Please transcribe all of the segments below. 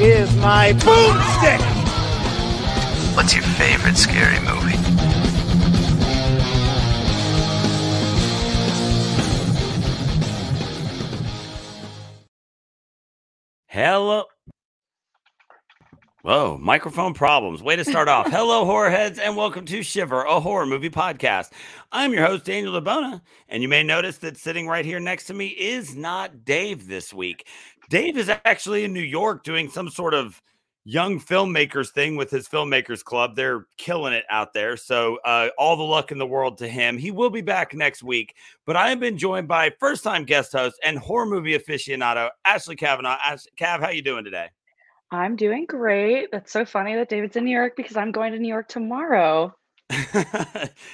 is my boomstick! What's your favorite scary movie? Hello. Whoa, microphone problems. Way to start off. Hello, horror heads, and welcome to Shiver, a horror movie podcast. I'm your host, Daniel DeBona, and you may notice that sitting right here next to me is not Dave this week. Dave is actually in New York doing some sort of young filmmakers thing with his filmmakers club. They're killing it out there. So, uh, all the luck in the world to him. He will be back next week. But I have been joined by first time guest host and horror movie aficionado, Ashley Kavanagh. Ash- Cav, how you doing today? I'm doing great. That's so funny that David's in New York because I'm going to New York tomorrow.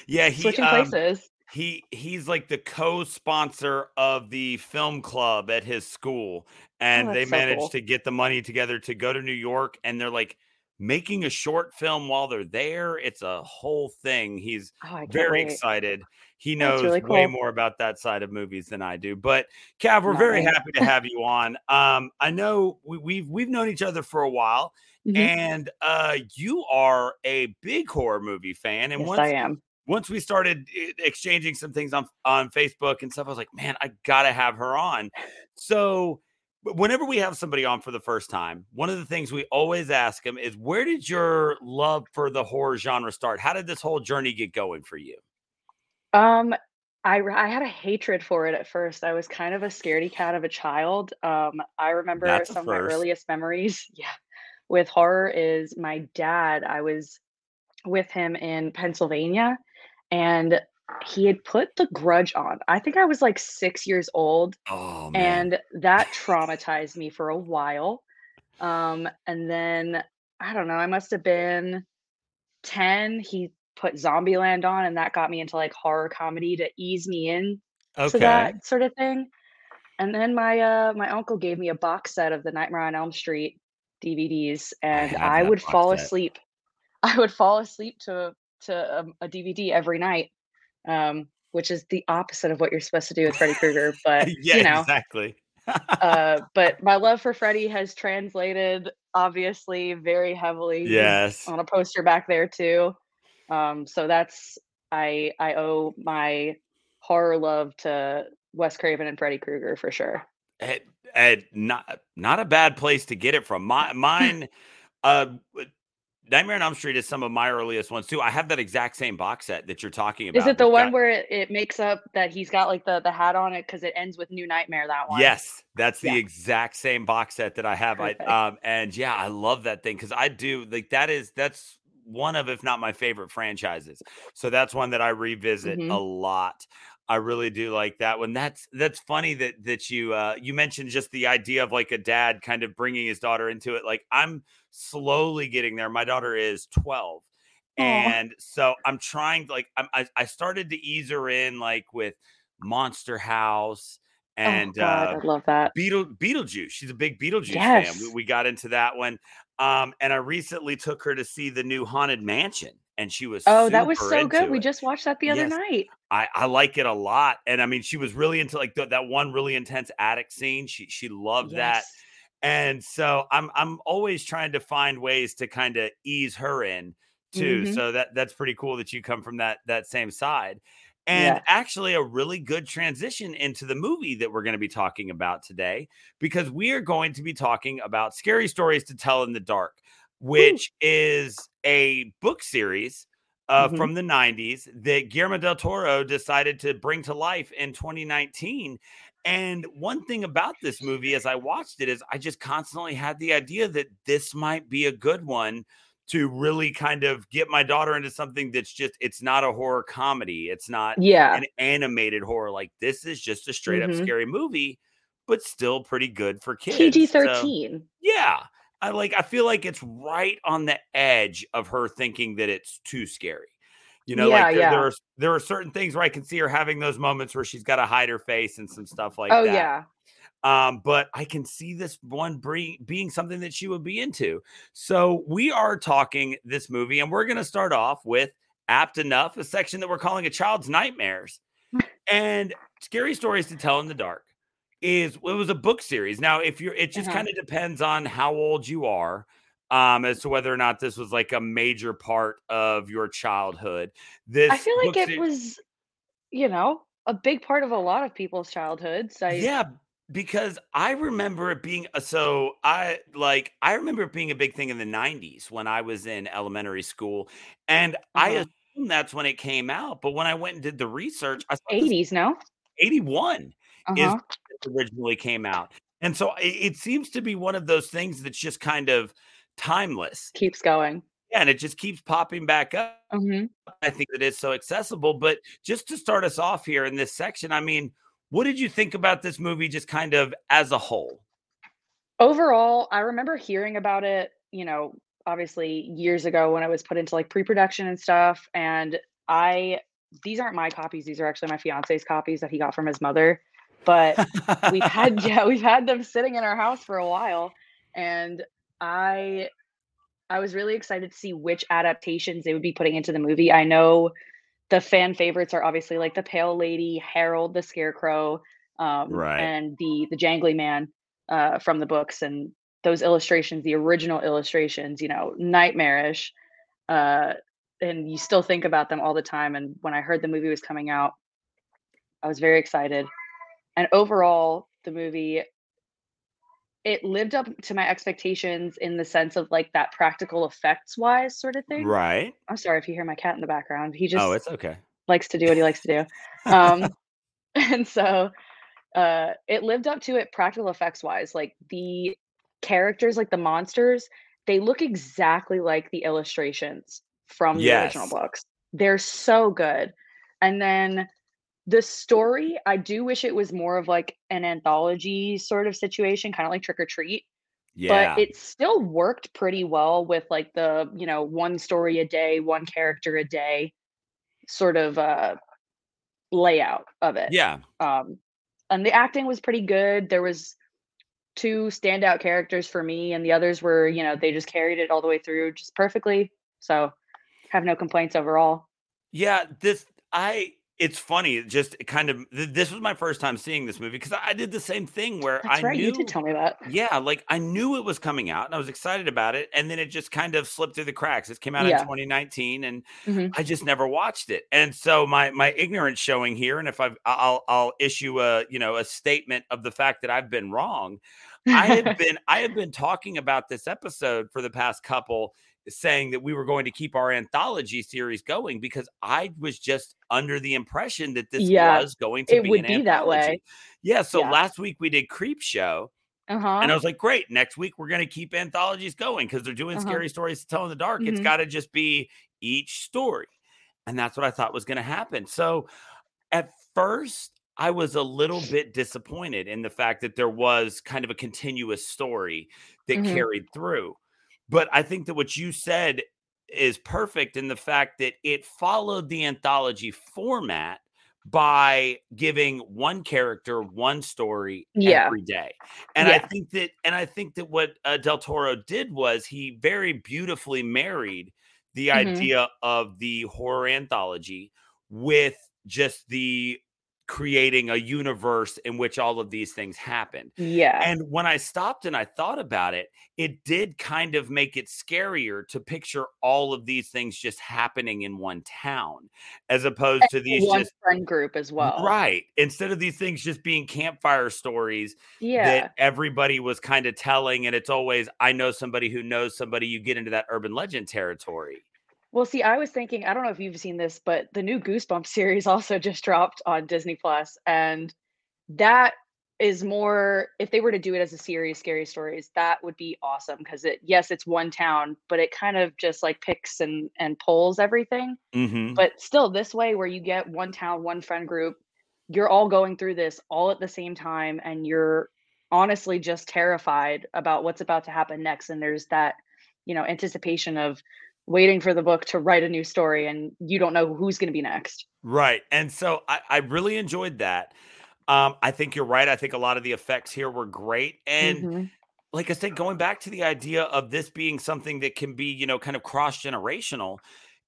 yeah, he Switching um, places. He he's like the co-sponsor of the film club at his school and they Oh, that's so managed cool. to get the money together to go to New York and they're like making a short film while they're there it's a whole thing he's Oh, very wait. excited he knows really way cool. more about that side of movies than I do but Cav we're very happy to have you on um I know we, we've we've known each other for a while Mhm. and uh you are a big horror movie fan and Yes, once I am. Once we started e- exchanging some things on on Facebook and stuff, I was like, man, I gotta have her on. So whenever we have somebody on for the first time, one of the things we always ask them is, where did your love for the horror genre start? How did this whole journey get going for you? Um, I I had a hatred for it at first. I was kind of a scaredy cat of a child. Um, I remember That's some of my earliest memories, yeah, with horror is my dad. I was with him in Pennsylvania, and he had put The Grudge on. I think I was like six years old, Oh man, and that traumatized me for a while. Um, and then I don't know, I must have been 10. He put Zombieland on, and that got me into like horror comedy to ease me in to that sort of thing. And then my uh my uncle gave me a box set of the Nightmare on Elm Street DVDs, and have I would fall set. asleep. I would fall asleep to to um, a DVD every night, um, which is the opposite of what you're supposed to do with Freddy Krueger. But yeah, you know, exactly. uh, but my love for Freddy has translated obviously very heavily. Yes. on a poster back there too. Um, so that's I I owe my horror love to Wes Craven and Freddy Krueger for sure. and not not a bad place to get it from. My mine, uh, Nightmare on Elm Street is some of my earliest ones too. I have that exact same box set that you're talking about. Is it the one got- where it, it makes up that he's got like the the hat on it because it ends with New Nightmare? That one. Yes, that's the Yeah. exact same box set that I have. I um and yeah, I love that thing because I do like that is that's one of if not my favorite franchises. So that's one that I revisit Mhm. a lot. I really do like that one. That's that's funny that that you uh you mentioned just the idea of like a dad kind of bringing his daughter into it. Like I'm slowly getting there. My daughter is 12. Aw. And so I'm trying like I'm, I I started to ease her in like with Monster House and oh God, uh I love that. Beetle Beetlejuice. She's a big Beetlejuice fan. We, we got into that one. Um, and I recently took her to see the new Haunted Mansion, and she was Oh, that was so good. We it. just watched that the other Yes. night. I, I like it a lot, and I mean, she was really into like that one really intense attic scene. She she loved that, and so I'm I'm always trying to find ways to kind of ease her in too. Mhm. So that that's pretty cool that you come from that that same side. And Yeah. actually, a really good transition into the movie that we're going to be talking about today, because we are going to be talking about Scary Stories to Tell in the Dark, which is a book series uh, Mhm. from the 90s that Guillermo del Toro decided to bring to life in 2019. And one thing about this movie as I watched it is I just constantly had the idea that this might be a good one to really kind of get my daughter into something that's just it's not a horror comedy. It's not Yeah. an animated horror. Like this is just a straight up Mhm. scary movie, but still pretty good for kids. PG So- thirteen. yeah. I like I feel like it's right on the edge of her thinking that it's too scary. You know, Yeah, like there, yeah. there are there are certain things where I can see her having those moments where she's got to hide her face and some stuff like oh that. yeah. Um, but I can see this one bre- being something that she would be into. So we are talking this movie, and we're going to start off with apt enough, a section that we're calling a child's nightmares, and scary stories to tell in the dark. Is it was a book series. Now, if you're, it just Uh-huh. kind of depends on how old you are. Um, as to whether or not this was like a major part of your childhood. This I feel like it se- was, you know, a big part of a lot of people's childhoods. I, yeah because i remember it being uh, so i like i remember it being a big thing in the 90s when i was in elementary school and i Uh-huh. assume that's when it came out but when i went and did the research i saw this 80s, no? 81 is Uh-huh. it originally came out and so it, it seems to be one of those things that's just kind of timeless Keeps going. yeah, and it just keeps popping back up hmm I think that it is so accessible. But just to start us off here in this section, I mean, what did you think about this movie just kind of as a whole? Overall, I remember hearing about it, you know, obviously years ago when it was put into like pre-production and stuff. And I, these aren't my copies; these are actually my fiance's copies that he got from his mother. But we've had yeah we've had them sitting in our house for a while and i i was really excited to see which adaptations they would be putting into the movie i know the fan favorites are obviously like the pale lady harold the scarecrow um, Right. and the the jangly man uh, from the books and those illustrations the original illustrations you know nightmarish uh, and you still think about them all the time and when i heard the movie was coming out i was very excited and overall the movie it lived up to my expectations in the sense of like that practical effects wise sort of thing. Right. i'm sorry if you hear my cat in the background. He just oh, it's okay. likes to do what he likes to do. Um and so uh it lived up to it practical effects wise like the characters like the monsters they look exactly like the illustrations from the original books. They're so good. And then the story i do wish it was more of like an anthology sort of situation kind of like trick or treat Yeah. but it still worked pretty well with like the you know one story a day one character a day sort of uh layout of it yeah. um and the acting was pretty good there was two standout characters for me and the others were you know they just carried it all the way through just perfectly so have no complaints overall Yeah. This, I, it's funny. It just kind of, th- this was my first time seeing this movie because I, I did the same thing where that's I right knew. you did tell me that Yeah, like I knew it was coming out and I was excited about it. And then it just kind of slipped through the cracks. It came out in 2019 and Mhm. I just never watched it. And so my my ignorance showing here, and if I've I'll I'll issue a you know a statement of the fact that I've been wrong. I have been I have been talking about this episode for the past couple saying that we were going to keep our anthology series going because I was just under the impression that this Yeah, was going to it be would an be that way. anthology. Yeah, so Yeah. last week we did Creep Show uh-huh and I was like, great, next week we're going to keep anthologies going because they're doing Uh-huh. scary stories to tell in the dark. It's Mhm. got to just be each story. And that's what I thought was going to happen. So at first, I was a little bit disappointed in the fact that there was kind of a continuous story that Mhm. carried through. But I think that what you said is perfect in the fact that it followed the anthology format by giving one character one story Yeah. every day. And I think that and I think that what uh, Del Toro did was he very beautifully married the Mhm. idea of the horror anthology with just the creating a universe in which all of these things happen. yeah And when I stopped and I thought about it, it did kind of make it scarier to picture all of these things just happening in one town as opposed to these one just friend group as well right instead of these things just being campfire stories yeah that everybody was kind of telling and it's always I know somebody who knows somebody you get into that urban legend territory. Well, see, I was thinking, I don't know if you've seen this, but the new Goosebumps series also just dropped on Disney Plus, and that is more if they were to do it as a series, scary stories, that would be awesome because it yes, it's one town, but it kind of just like picks and and pulls everything. Mhm. But still, this way where you get one town, one friend group, you're all going through this all at the same time, and you're honestly just terrified about what's about to happen next and there's that you know anticipation of waiting for the book to write a new story and you don't know who's going to be next. Right and so I, I really enjoyed that. Um, i think you're right i think a lot of the effects here were great and mm-hmm. like i said going back to the idea of this being something that can be you know kind of cross generational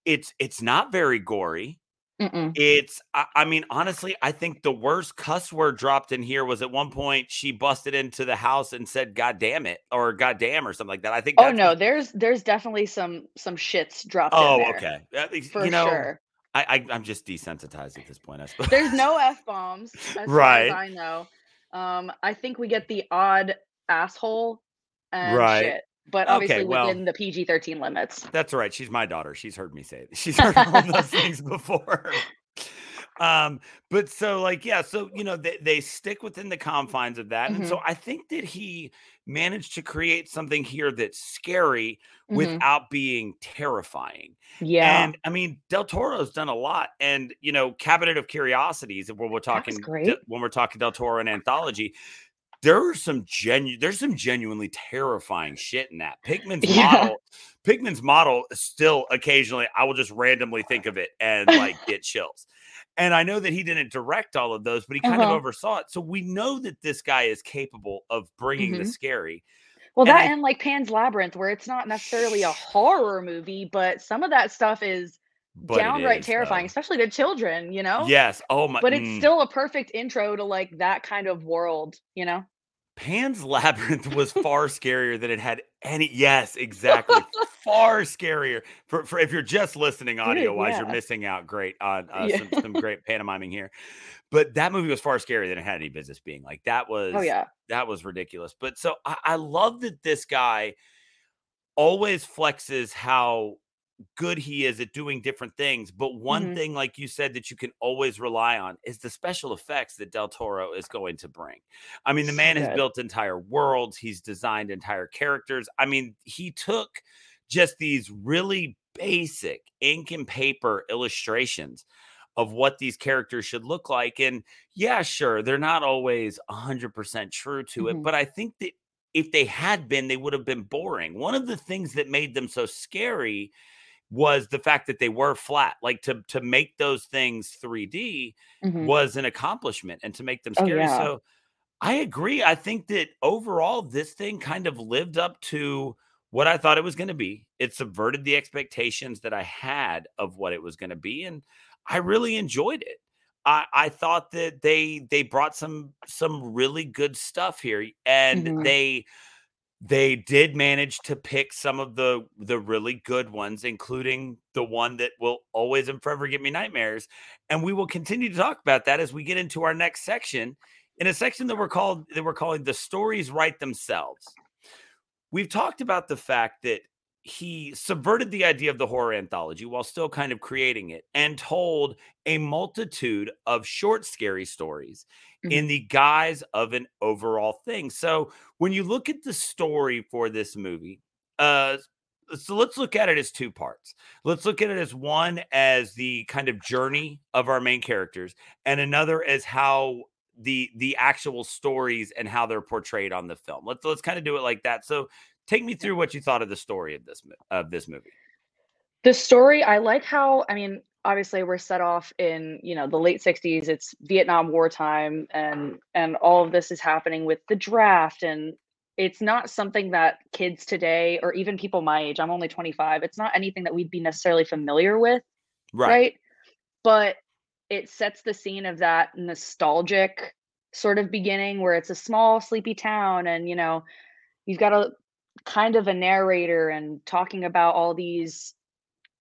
it's it's not very gory Mm-mm. It's, I, I, mean, honestly, I think the worst cuss word dropped in here was at one point she busted into the house and said, "God damn it," or "God damn," or something like that. I think. Oh no, there's there's definitely some some shits dropped. Oh, okay. For you know, sure. I, I am just desensitized at this point. I suppose. There's no f bombs, right? I know. Um, I think we get the odd asshole and right. shit but obviously okay, well, within the PG 13 limits. That's right. She's my daughter. She's heard me say it. She's heard all those things before. Um, but so like, yeah, so you know, they, they stick within the confines of that. Mm-hmm. And so mm-hmm. I think that he managed to create something here that's scary mm-hmm. without being terrifying. Yeah. And I mean, Del Toro's done a lot. And you know, Cabinet of Curiosities, when we're talking when we're talking Del Toro and anthology, there are some genuine there's some genuinely terrifying shit in that. Pickman's yeah. model Pickman's model still occasionally I will just randomly think of it and like get chills. And I know that he didn't direct all of those, but he kind uh-huh. of oversaw it. So we know that this guy is capable of bringing mm-hmm. the scary. Well, and that I, and like Pan's Labyrinth, where it's not necessarily a horror movie, but some of that stuff is downright is, terrifying, though. especially to children, you know? Yes. Oh my. But it's mm. still a perfect intro to like that kind of world, you know? Pan's Labyrinth was far scarier than it had any. Yes, exactly. far scarier. For, for if you're just listening audio wise, yeah. you're missing out great on uh, yeah. some, some great pantomiming here. But that movie was far scarier than it had any business being. Like that oh, was. Oh yeah. That was ridiculous. But so I, I love that this guy always flexes how good he is at doing different things. But one mm-hmm. thing, like you said, that you can always rely on is the special effects that Del Toro is going to bring. I mean, the man has built entire worlds, he's designed entire characters. I mean, he took just these really basic ink and paper illustrations of what these characters should look like. And yeah, sure, they're not always 100% true to mm-hmm. it, but I think that if they had been, they would have been boring. One of the things that made them so scary was the fact that they were flat. Like to to make those things 3D mm-hmm. was an accomplishment and to make them oh, scary. Oh, yeah. So I agree. I think that overall this thing kind of lived up to what I thought it was going to be. It subverted the expectations that I had of what it was going to be and I really enjoyed it. I, I thought that they they brought some some really good stuff here and mm-hmm. they they did manage to pick some of the the really good ones including the one that will always and forever give me nightmares and we will continue to talk about that as we get into our next section in a section that we're called that we're calling the stories write themselves. We've talked about the fact that he subverted the idea of the horror anthology while still kind of creating it and told a multitude of short scary stories mm-hmm. in the guise of an overall thing. So when you look at the story for this movie, uh so let's look at it as two parts. Let's look at it as one as the kind of journey of our main characters and another as how the the actual stories and how they're portrayed on the film. Let's let's kind of do it like that. So take me through what you thought of the story of this of this movie. The story, I like how I mean, obviously we're set off in you know the late 60s it's vietnam war time and and all of this is happening with the draft and it's not something that kids today or even people my age i'm only 25 it's not anything that we'd be necessarily familiar with right, right? but it sets the scene of that nostalgic sort of beginning where it's a small sleepy town and you know you've got a kind of a narrator and talking about all these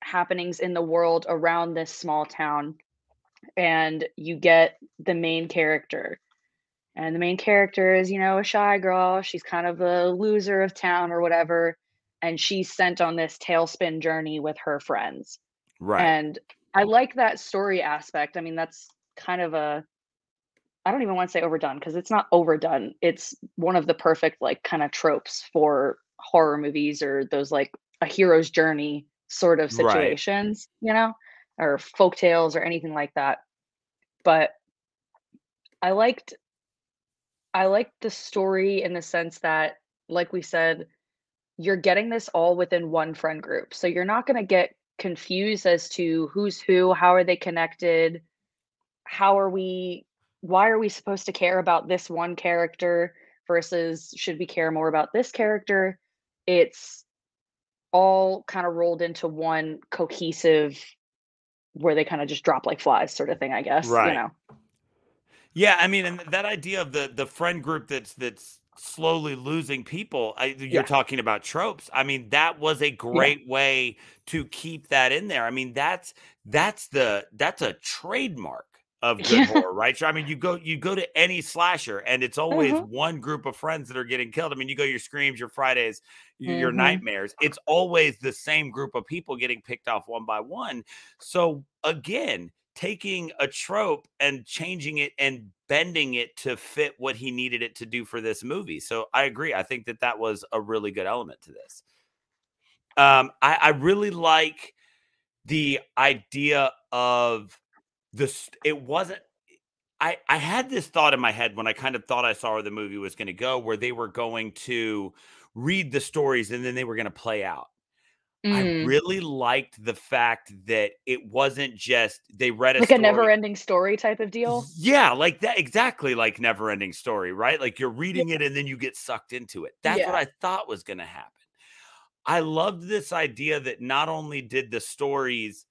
happenings in the world around this small town and you get the main character. And the main character is you know a shy girl. She's kind of the loser of town or whatever and she's sent on this tailspin journey with her friends. Right. And i like that story aspect. I mean that's kind of a i don't even want to say overdone because it's not overdone. It's one of the perfect like kind of tropes for horror movies or those like a hero's journey sort of situations, right. you know, or folk tales or anything like that. But I liked I liked the story in the sense that, like we said, you're getting this all within one friend group. So you're not gonna get confused as to who's who, how are they connected, how are we why are we supposed to care about this one character versus should we care more about this character? It's all kind of rolled into one cohesive where they kind of just drop like flies sort of thing, I guess, you Right. know. Yeah, I mean, and that idea of the the friend group that's that's slowly losing people. I, you're Yeah. talking about tropes. I mean, that was a great way to keep that in there. I mean, that's that's the that's a trademark of good Yeah. horror, right? So, I mean, you go you go to any slasher, and it's always Mhm. one group of friends that are getting killed. I mean, you go your screams, your Fridays, your, Mhm. nightmares. It's always the same group of people getting picked off one by one. So again, taking a trope and changing it and bending it to fit what he needed it to do for this movie. So I agree. I think that that was a really good element to this. Um, I, I really like the idea of this. It wasn't. I I had this thought in my head when I kind of thought I saw where the movie was going to go, where they were going to read the stories and then they were going to play out. I Mm. really liked the fact that it wasn't just they read a Like a never ending story type of deal. Yeah, like that exactly like never ending story, right? Like you're reading it and then you get sucked into it. That's what I thought was going to happen. I loved this idea that not only did the stories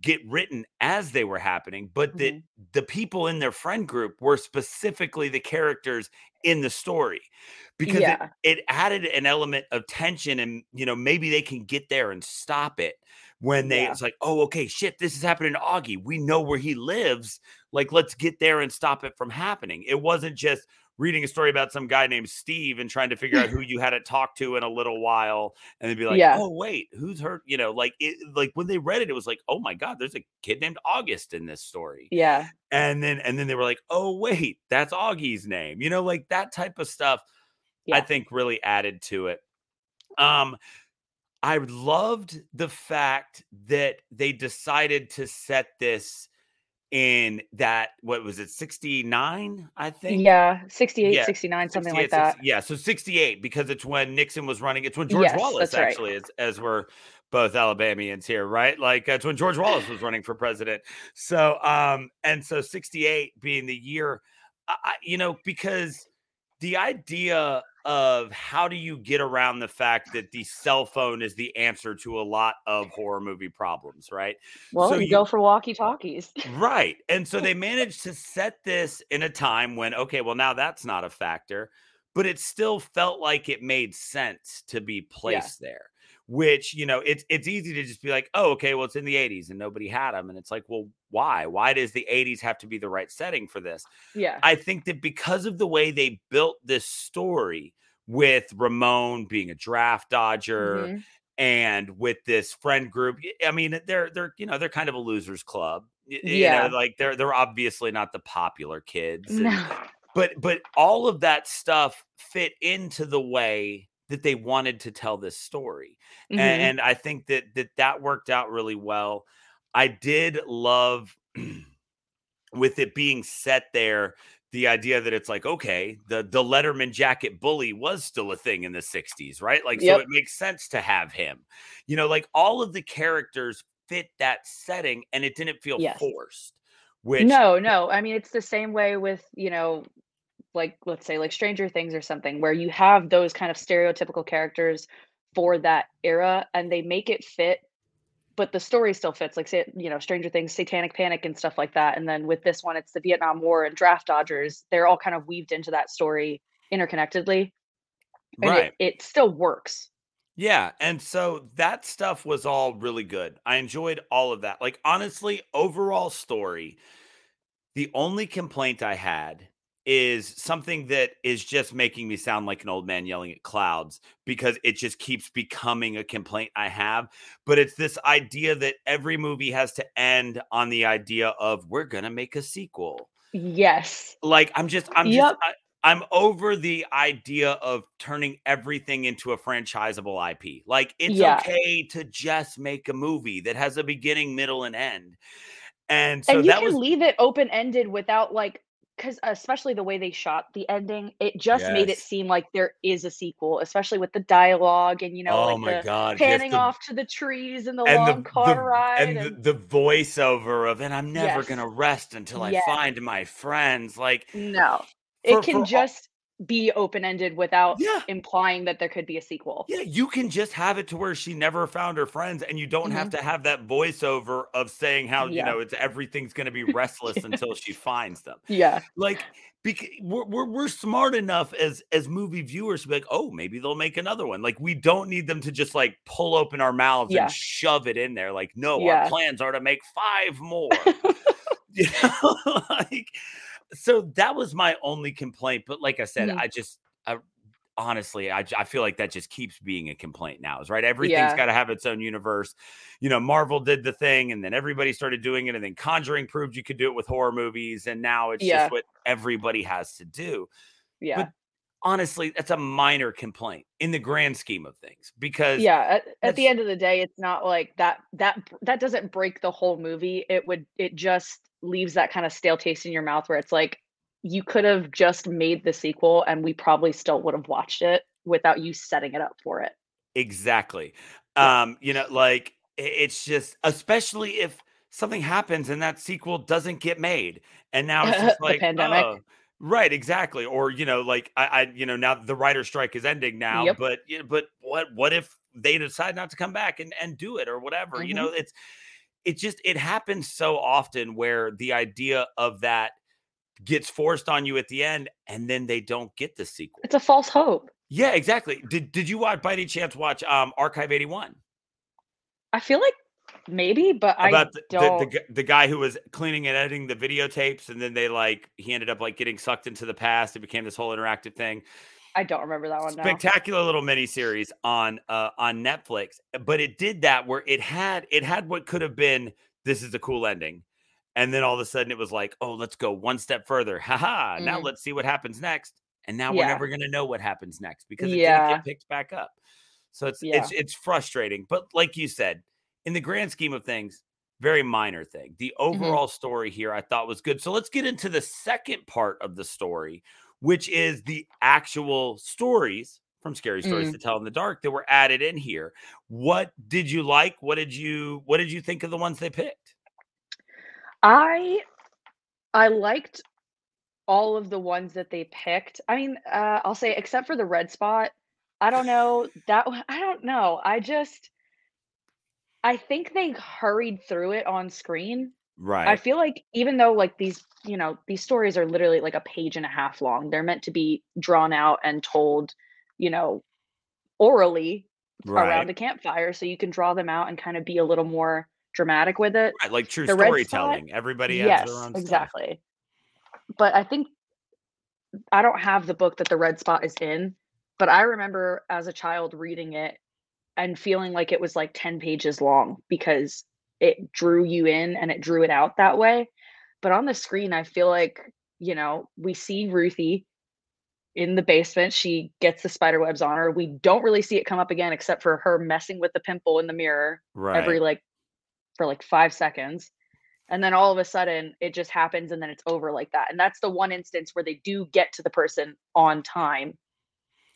get written as they were happening, but that Mhm. the people in their friend group were specifically the characters in the story because Yeah. it, it added an element of tension and you know maybe they can get there and stop it when they Yeah. it's like oh okay shit this is happening to augie we know where he lives like let's get there and stop it from happening it wasn't just reading a story about some guy named steve and trying to figure out who you had to talk to in a little while and then be like Yeah. oh wait who's hurt you know like it like when they read it it was like oh my god there's a kid named august in this story. Yeah. and then and then they were like oh wait that's augie's name. You know like that type of stuff i think really added to it. Um i loved the fact that they decided to set this in that what was it 69 i think Yeah. 68, Yeah, 69, something 68, like that. 60 yeah, so 68 because it's when Nixon was running. It's when George Yes, Wallace that's right. actually is, as we're both Alabamians here, right? Like it's when George Wallace was running for president. So, um, and so 68 being the year, I- you know, because the idea of how do you get around the fact that the cell phone is the answer to a lot of horror movie problems, right? Well, So you, you- go for walkie talkies. Right. And so they managed to set this in a time when, okay, well, now that's not a factor, but it still felt like it made sense to be placed there. Which, you know, it's it's easy to just be like, oh, okay, well, it's in the 80s and nobody had them. And it's like, well, why? Why does the 80s have to be the right setting for this? Yeah. I think that because of the way they built this story with Ramon being a draft dodger, Mhm. and with this friend group i mean they're they're you know they're kind of a losers club you Yeah. know like they're they're obviously not the popular kids and- No. but but all of that stuff fit into the way that they wanted to tell this story Mhm. and, i think that that that worked out really well i did love with it being set there the idea that it's like okay the the letterman jacket bully was still a thing in the 60s right like so it makes sense to have him you know like all of the characters fit that setting and it didn't feel Yes. forced which No, no. I mean, it's the same way with, you know, like let's say like Stranger Things or something where you have those kind of stereotypical characters for that era and they make it fit but the story still fits like say you know Stranger Things Satanic Panic and stuff like that and then with this one it's the Vietnam War and Draft Dodgers they're all kind of weaved into that story interconnectedly and right it, it still works Yeah, and so that stuff was all really good. I enjoyed all of that. Like honestly, overall story, the only complaint I had is something that is just making me sound like an old man yelling at clouds because it just keeps becoming a complaint I have, but it's this idea that every movie has to end on the idea of we're going to make a sequel yes like i'm just i'm Yep. just I, i'm over the idea of turning everything into a franchisable ip like it's Yeah. okay to just make a movie that has a beginning middle and end and so and you that can was leave it open ended without like because especially the way they shot the ending, it just made it seem like there is a sequel, especially with the dialogue and you know, Oh like my the God, yes, panning the- off to the trees and the and long the, car the ride. and And, the, the voiceover of and I'm never Yes. gonna rest until I find my friends. Like no, for- it can for just be open ended without Yeah. implying that there could be a sequel. Yeah, you can just have it to where she never found her friends, and you don't have to have that voiceover of saying how you Mm-hmm. Know it's everything's going to be restless until she finds them. Yeah. Like, because we're, we're we're smart enough as as movie viewers to be like, oh, maybe they'll make another one. Like, we don't need them to just like pull open our mouths Yeah. and shove it in there. Like, no, Yeah. our plans are to make five more. you know, like, so that was my only complaint. But like I said, Mhm. I just I, honestly, I, I feel like that just keeps being a complaint now. Is right. Everything's Yeah. got to have its own universe. You know, Marvel did the thing, and then everybody started doing it, and then Conjuring proved you could do it with horror movies, and now it's Yeah. just what everybody has to do. Yeah. But Honestly, that's a minor complaint in the grand scheme of things because yeah at, at the end of the day it's not like that that that doesn't break the whole movie it would it just leaves that kind of stale taste in your mouth where it's like you could have just made the sequel and we probably still would have watched it without you setting it up for it Exactly. Um, you know, like it's just especially if something happens and that sequel doesn't get made. And now it's just like pandemic. oh, right, exactly. Or, you know, like I, I you know, now the writer strike is ending now, Yep. but you know, but what what if they decide not to come back and, and do it or whatever? You Mhm. know, it's it just it happens so often where the idea of that gets forced on you at the end and then they don't get the sequel. it's a false hope Yeah, exactly. Did did you watch by any chance watch um Archive 81? i feel like maybe but i about the, the, don't the, gu- the guy who was cleaning and editing the videotapes and then they like he ended up like getting sucked into the past it became this whole interactive thing i don't remember that one now. Spectacular little mini series on uh on netflix but it did that where it had it had what could have been this is a cool ending and then all of a sudden it was like oh let's go one step further. Haha now Mm. let's see what happens next and now we're never going to know what happens next because it didn't get picked back up. So it's Yeah. it's it's frustrating but like you said in the grand scheme of things very minor thing. The Mm-hmm. overall story here i thought was good. So let's get into the second part of the story which is the actual stories from scary stories Mm. to tell in the dark that were added in here what did you like what did you what did you think of the ones they picked I I liked all of the ones that they picked. I mean, uh, I'll say except for the red spot. I don't know that I don't know. I just I think they hurried through it on screen. Right I feel like even though like these, you know, these stories are literally like a page and a half long, they're meant to be drawn out and told, you know, orally right around a campfire so you can draw them out and kind of be a little more dramatic with it. right like true the red spot- storytelling everybody adds yes, their own stuff. exactly. But I think I don't have the book that the red spot is in, but I remember as a child reading it and feeling like it was like 10 pages long because it drew you in and it drew it out that way. But on the screen, I feel like, you know, we see Ruthie in the basement. She gets the spider webs on her. We don't really see it come up again except for her messing with the pimple in the mirror right every like for like five seconds. And then all of a sudden it just happens and then it's over like that. And that's the one instance where they do get to the person on time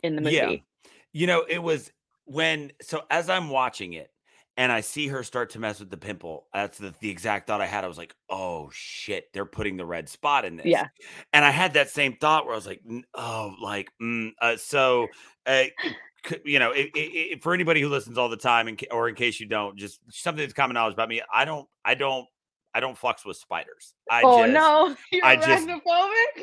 in the movie. Yeah. You know, it was when so as I'm watching it and I see her start to mess with the pimple, that's the, the exact thought I had. I was like, oh shit, they're putting the red spot in this. Yeah. And I had that same thought where I was like, oh, like, mm, uh, so, uh, you know, i i i- for anybody who listens all the time, in, or in case you don't, just something that's common knowledge about me, I don't, I don't, I don't flux with spiders. I oh just, no, you're I just-?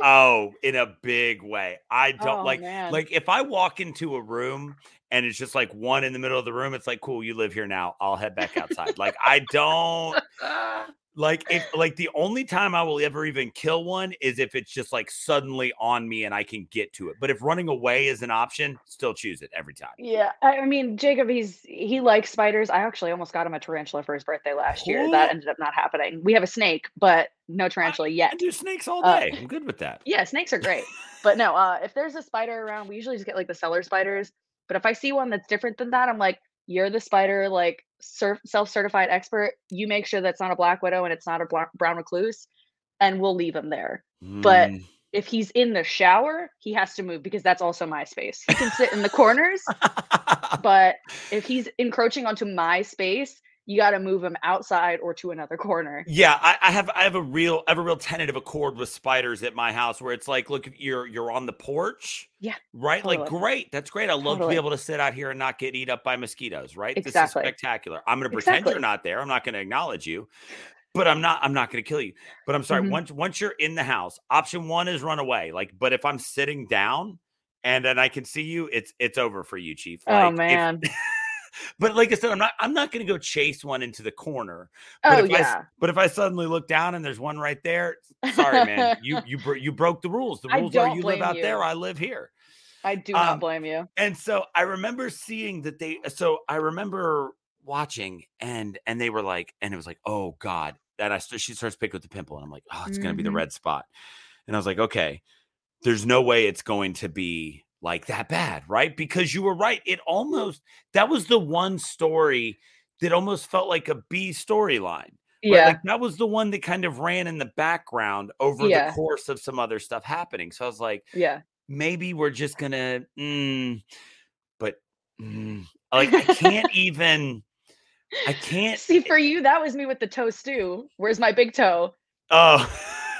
Oh, in a big way. I don't Oh, like man. like if I walk into a room and it's just like one in the middle of the room, it's like cool, you live here now. I'll head back outside. like I don't like if like the only time I will ever even kill one is if it's just like suddenly on me and I can get to it. But if running away is an option, still choose it every time. Yeah, I mean Jacob, he's he likes spiders. I actually almost got him a tarantula for his birthday last year. That ended up not happening. We have a snake, but no tarantula I yet. I do snakes all Uh, day. I'm good with that. Yeah, snakes are great. but no, uh, if there's a spider around, we usually just get like the cellar spiders. But if I see one that's different than that, I'm like, you're the spider like cer- self-certified expert. You make sure that's not a black widow and it's not a brown recluse. and we'll leave him there. But Mm. if he's in the shower, he has to move because that's also my space. He can sit in the corners, but if he's encroaching onto my space, you got to move him outside or to another corner. Yeah, I, I have I have a real I have a real tentative accord with spiders at my house where it's like, look, you're you're on the porch, Yeah, right? Like, great, that's great. I love to be able to sit out here and not get eat up by mosquitoes, right? Exactly. This is spectacular. I'm going to pretend Exactly. you're not there. I'm not going to acknowledge you, but I'm not. I'm not going to kill you. But I'm sorry. Mhm. Once once you're in the house, option one is run away. Like, but if I'm sitting down and then I can see you, it's it's over for you, Chief. Like, oh if- man. But like I said, I'm not. I'm not going to go chase one into the corner. But oh if I yeah. but if I suddenly look down and there's one right there, sorry, man, you you bro- you broke the rules. The rules are you live out there. I live here. I do not um, blame you. And so I remember seeing that they. So I remember watching and and they were like, and it was like, oh god. that I she starts picking with the pimple, and I'm like, oh, it's gonna be the Mhm. red spot. And I was like, okay, there's no way it's going to be like that bad, right? Because you were right. It almost that was the one story that almost felt like a B storyline. Right? Yeah. Like that was the one that kind of ran in the background over Yeah. the course of some other stuff happening. So I was like, yeah. maybe we're just gonna, mm, but mm, like I can't even, I can't. See, for you, that was me with the toe stew. Where's my big toe? Oh,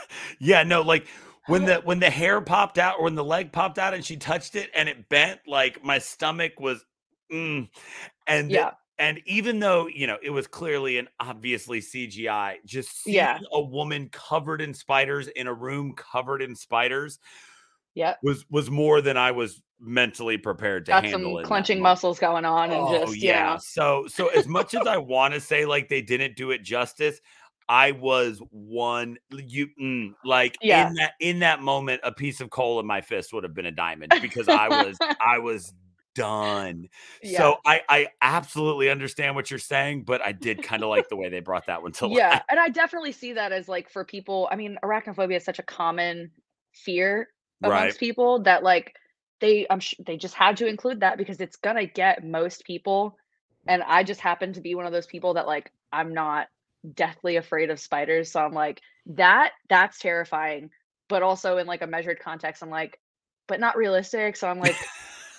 yeah, no, like when the when the hair popped out or when the leg popped out and she touched it and it bent, like my stomach was, mm, and Yeah. and even though you know it was clearly and obviously CGI, just seeing Yeah. a woman covered in spiders in a room covered in spiders yeah, was was more than I was mentally prepared to Got handle. some clenching muscles going on and Oh just yeah. yeah. So so as much as I want to say like they didn't do it justice, I was one you mm, like Yeah. in that in that moment a piece of coal in my fist would have been a diamond because I was I was done. Yeah. So I I absolutely understand what you're saying, but I did kind of like the way they brought that one to life. yeah and i definitely see that as like for people i mean arachnophobia is such a common fear amongst Right. people that like they i'm sh- they just had to include that because it's gonna get most people and i just happen to be one of those people that like i'm not deathly afraid of spiders so i'm like that that's terrifying but also in like a measured context i'm like but not realistic so i'm like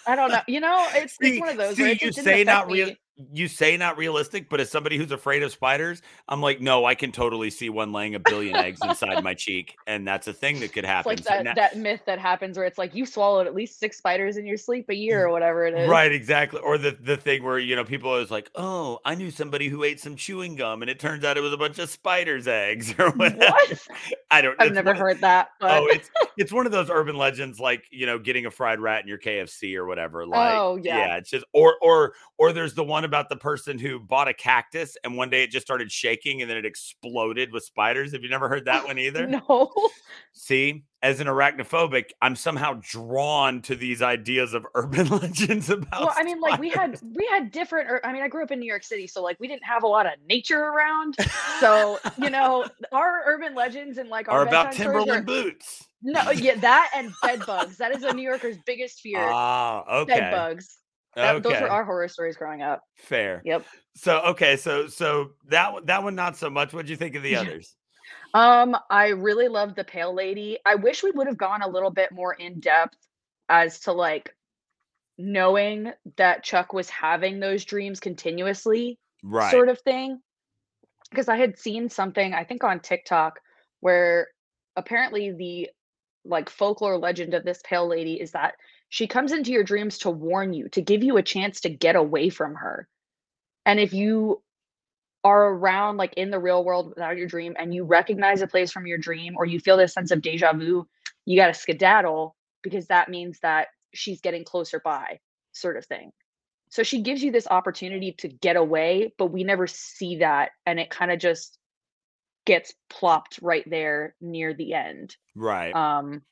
i don't know you know it's, it's one of those see, you say not real. You say not realistic, but as somebody who's afraid of spiders, I'm like, no, I can totally see one laying a billion eggs inside my cheek, and that's a thing that could It's happen. like So that now- that myth that happens where it's like you swallowed at least six spiders in your sleep a year or whatever it is. Right, exactly. Or the the thing where you know people are always like, "Oh, I knew somebody who ate some chewing gum, and it turns out it was a bunch of spiders' eggs or whatever." What? I don't. I've never of- heard that. But Oh, it's it's one of those urban legends, like you know, getting a fried rat in your KFC or whatever. Like, Oh, yeah, yeah. it's just or or or there's the one about the person who bought a cactus and one day it just started shaking and then it exploded with spiders. Have you never heard that one either? no. See, as an arachnophobic, I'm somehow drawn to these ideas of urban legends about. Well, I mean, like we had we had different. Or, I mean, I grew up in New York City, so like we didn't have a lot of nature around. So you know, our urban legends and like our are about Timberland are- boots. No, yeah, that and bed bugs. That is a New Yorker's biggest fear. Ah, okay. Bed bugs. That, Those okay. were our horror stories growing up. Fair. Yep. So okay, so so that one that one not so much. What'd you think of the others? Um, I really loved the Pale Lady. I wish we would have gone a little bit more in depth as to like knowing that Chuck was having those dreams continuously, Right. sort of thing. Because I had seen something, I think on TikTok, where apparently the like folklore legend of this Pale Lady is that she comes into your dreams to warn you, to give you a chance to get away from her. And if you are around like in the real world without your dream and you recognize a place from your dream or you feel this sense of deja vu, you got to skedaddle because that means that she's getting closer by, sort of thing. So she gives you this opportunity to get away, but we never see that. And it kind of just gets plopped right there near the end. Right. Um,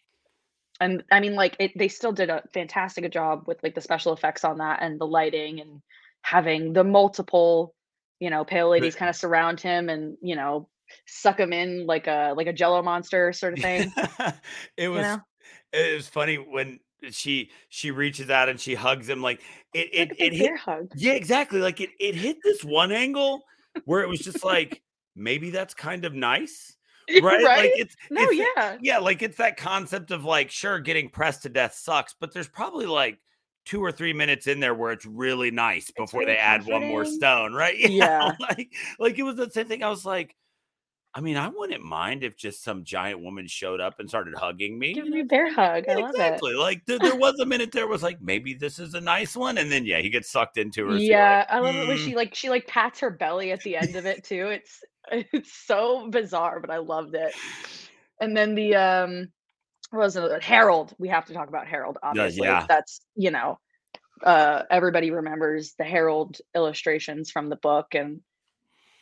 and I mean, like it, they still did a fantastic job with like the special effects on that and the lighting and having the multiple, you know, pale ladies kind of surround him and you know suck him in like a like a Jello monster sort of thing. it was know? it was funny when she she reaches out and she hugs him like it it, Like it hit hug. yeah exactly like it it hit this one angle where it was just like maybe that's kind of nice right? Right? Like it's No, it's yeah. yeah, like it's that concept of like, sure, getting pressed to death sucks, but there's probably like two or three minutes in there where it's really nice before very they add one more stone, right? Yeah. like like it was the same thing. I was like, I mean, I wouldn't mind if just some giant woman showed up and started hugging me. Give me a bear hug. I Yeah, love exactly. Like there, there was a minute there was like maybe this is a nice one, and then yeah, he gets sucked into her. it. so Yeah, like, I love it when "Mm." she like she like pats her belly at the end of it too. It's it's so bizarre, but I loved it. And then the um what was it? Harold. We have to talk about Harold, obviously. yeah. That's you know, uh everybody remembers the Harold illustrations from the book and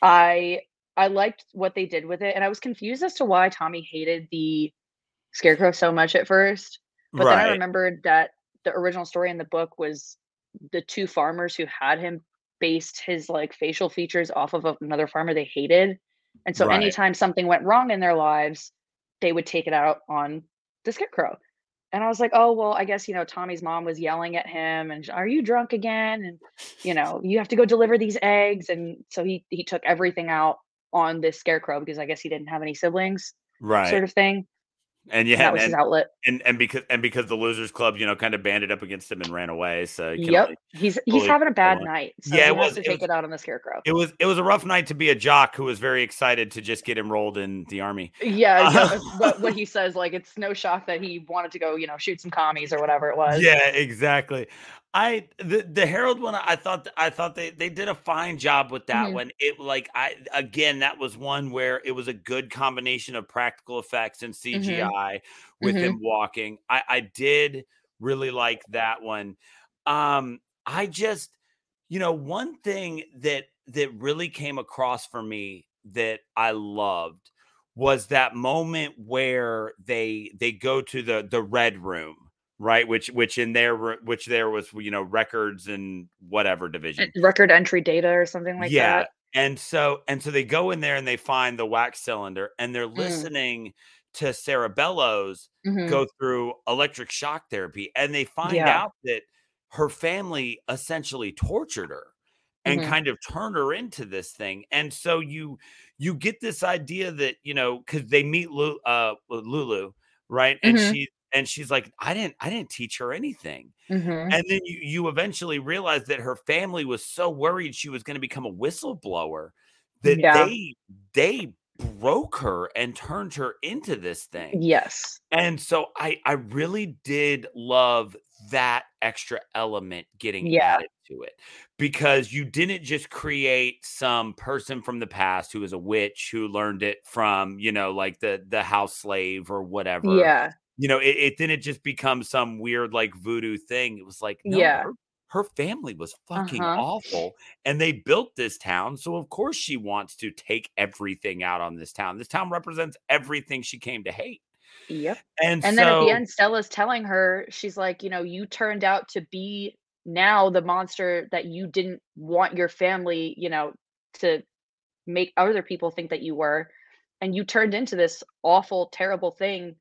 I I liked what they did with it and I was confused as to why Tommy hated the scarecrow so much at first. But then I remembered that the original story in the book was the two farmers who had him based his like facial features off of another farmer they hated. And so Right. anytime something went wrong in their lives, they would take it out on the scarecrow. And I was like, oh, well, I guess, you know, Tommy's mom was yelling at him and are you drunk again? And, you know, you have to go deliver these eggs. And so he, he took everything out on this scarecrow because I guess he didn't have any siblings right, sort of thing. and yeah, that was his and, outlet. and and because and because the losers club, you know, kind of banded up against him and ran away. So Yep. only- He's he's having a bad night. So Yeah, he it was- to it take was- it out on the scarecrow. it was it was a rough night to be a jock who was very excited to just get enrolled in the army. Yeah, uh, no, what, what he says, like it's no shock that he wanted to go, you know, shoot some commies or whatever it was. Yeah, exactly. I the the Harold one I thought I thought they they did a fine job with that Mhm. one. It like I again that was one where it was a good combination of practical effects and CGI with Mhm. him walking. I I did really like that one. Um I just you know one thing that that really came across for me that I loved was that moment where they they go to the the red room right which which in there which there was you know records and whatever division Record entry data or something like yeah that. and so and so they go in there and they find the wax cylinder and Mm. they're listening to sarah bellows Mhm. go through electric shock therapy and they find Yeah. out that her family essentially tortured her and Mhm. kind of turned her into this thing and so you you get this idea that you know because they meet Lu, uh lulu right and Mhm. she and she's like i didn't i didn't teach her anything Mhm. and then you you eventually realize that her family was so worried she was going to become a whistleblower that Yeah. they they broke her and turned her into this thing Yes. and so I I really did love that extra element getting Yeah. added to it because you didn't just create some person from the past who is a witch who learned it from you know like the the house slave or whatever Yeah. You know it, it didn't just become some weird like voodoo thing it was like no, Yeah. her, her family was fucking Uh-huh. awful and they built this town so of course she wants to take everything out on this town this town represents everything she came to hate Yep. and, And so then at the end, Stella's telling her, she's like, you know, you turned out to be now the monster that you didn't want your family, you know, to make other people think that you were. And you turned into this awful, terrible thing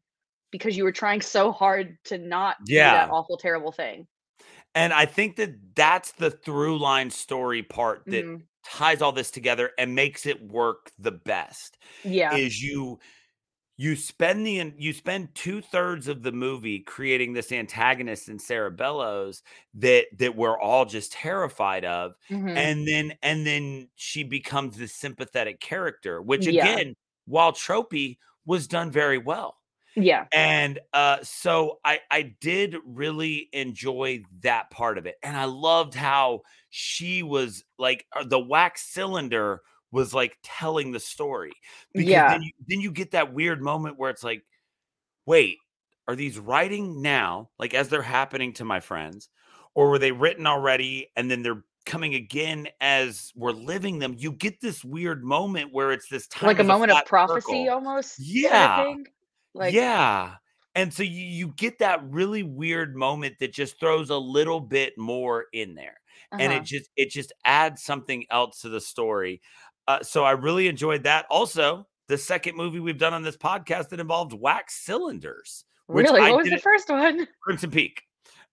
because you were trying so hard to not do that awful, terrible thing. And I think that that's the through line story part that Mhm. ties all this together and makes it work the best. Yeah. Is you you spend the you spend two thirds of the movie creating this antagonist in Sarah Bellows that that we're all just terrified of, Mhm. and then and then she becomes this sympathetic character, which Yeah. again, while tropey was done very well yeah. and uh so i i did really enjoy that part of it and i loved how she was like uh, the wax cylinder was like telling the story because Yeah. then you, then you get that weird moment where it's like wait are these writing now like as they're happening to my friends or were they written already and then they're coming again as we're living them you get this weird moment where it's this time Like a moment of flat prophecy circle. almost. of Yeah. thing. Like, yeah. And so you, you get that really weird moment that just throws a little bit more in there. And uh-huh. it just it just adds something else to the story. Uh, so I really enjoyed that. Also, the second movie we've done on this podcast that involved wax cylinders. which really, I what was the first one? Crimson Peak.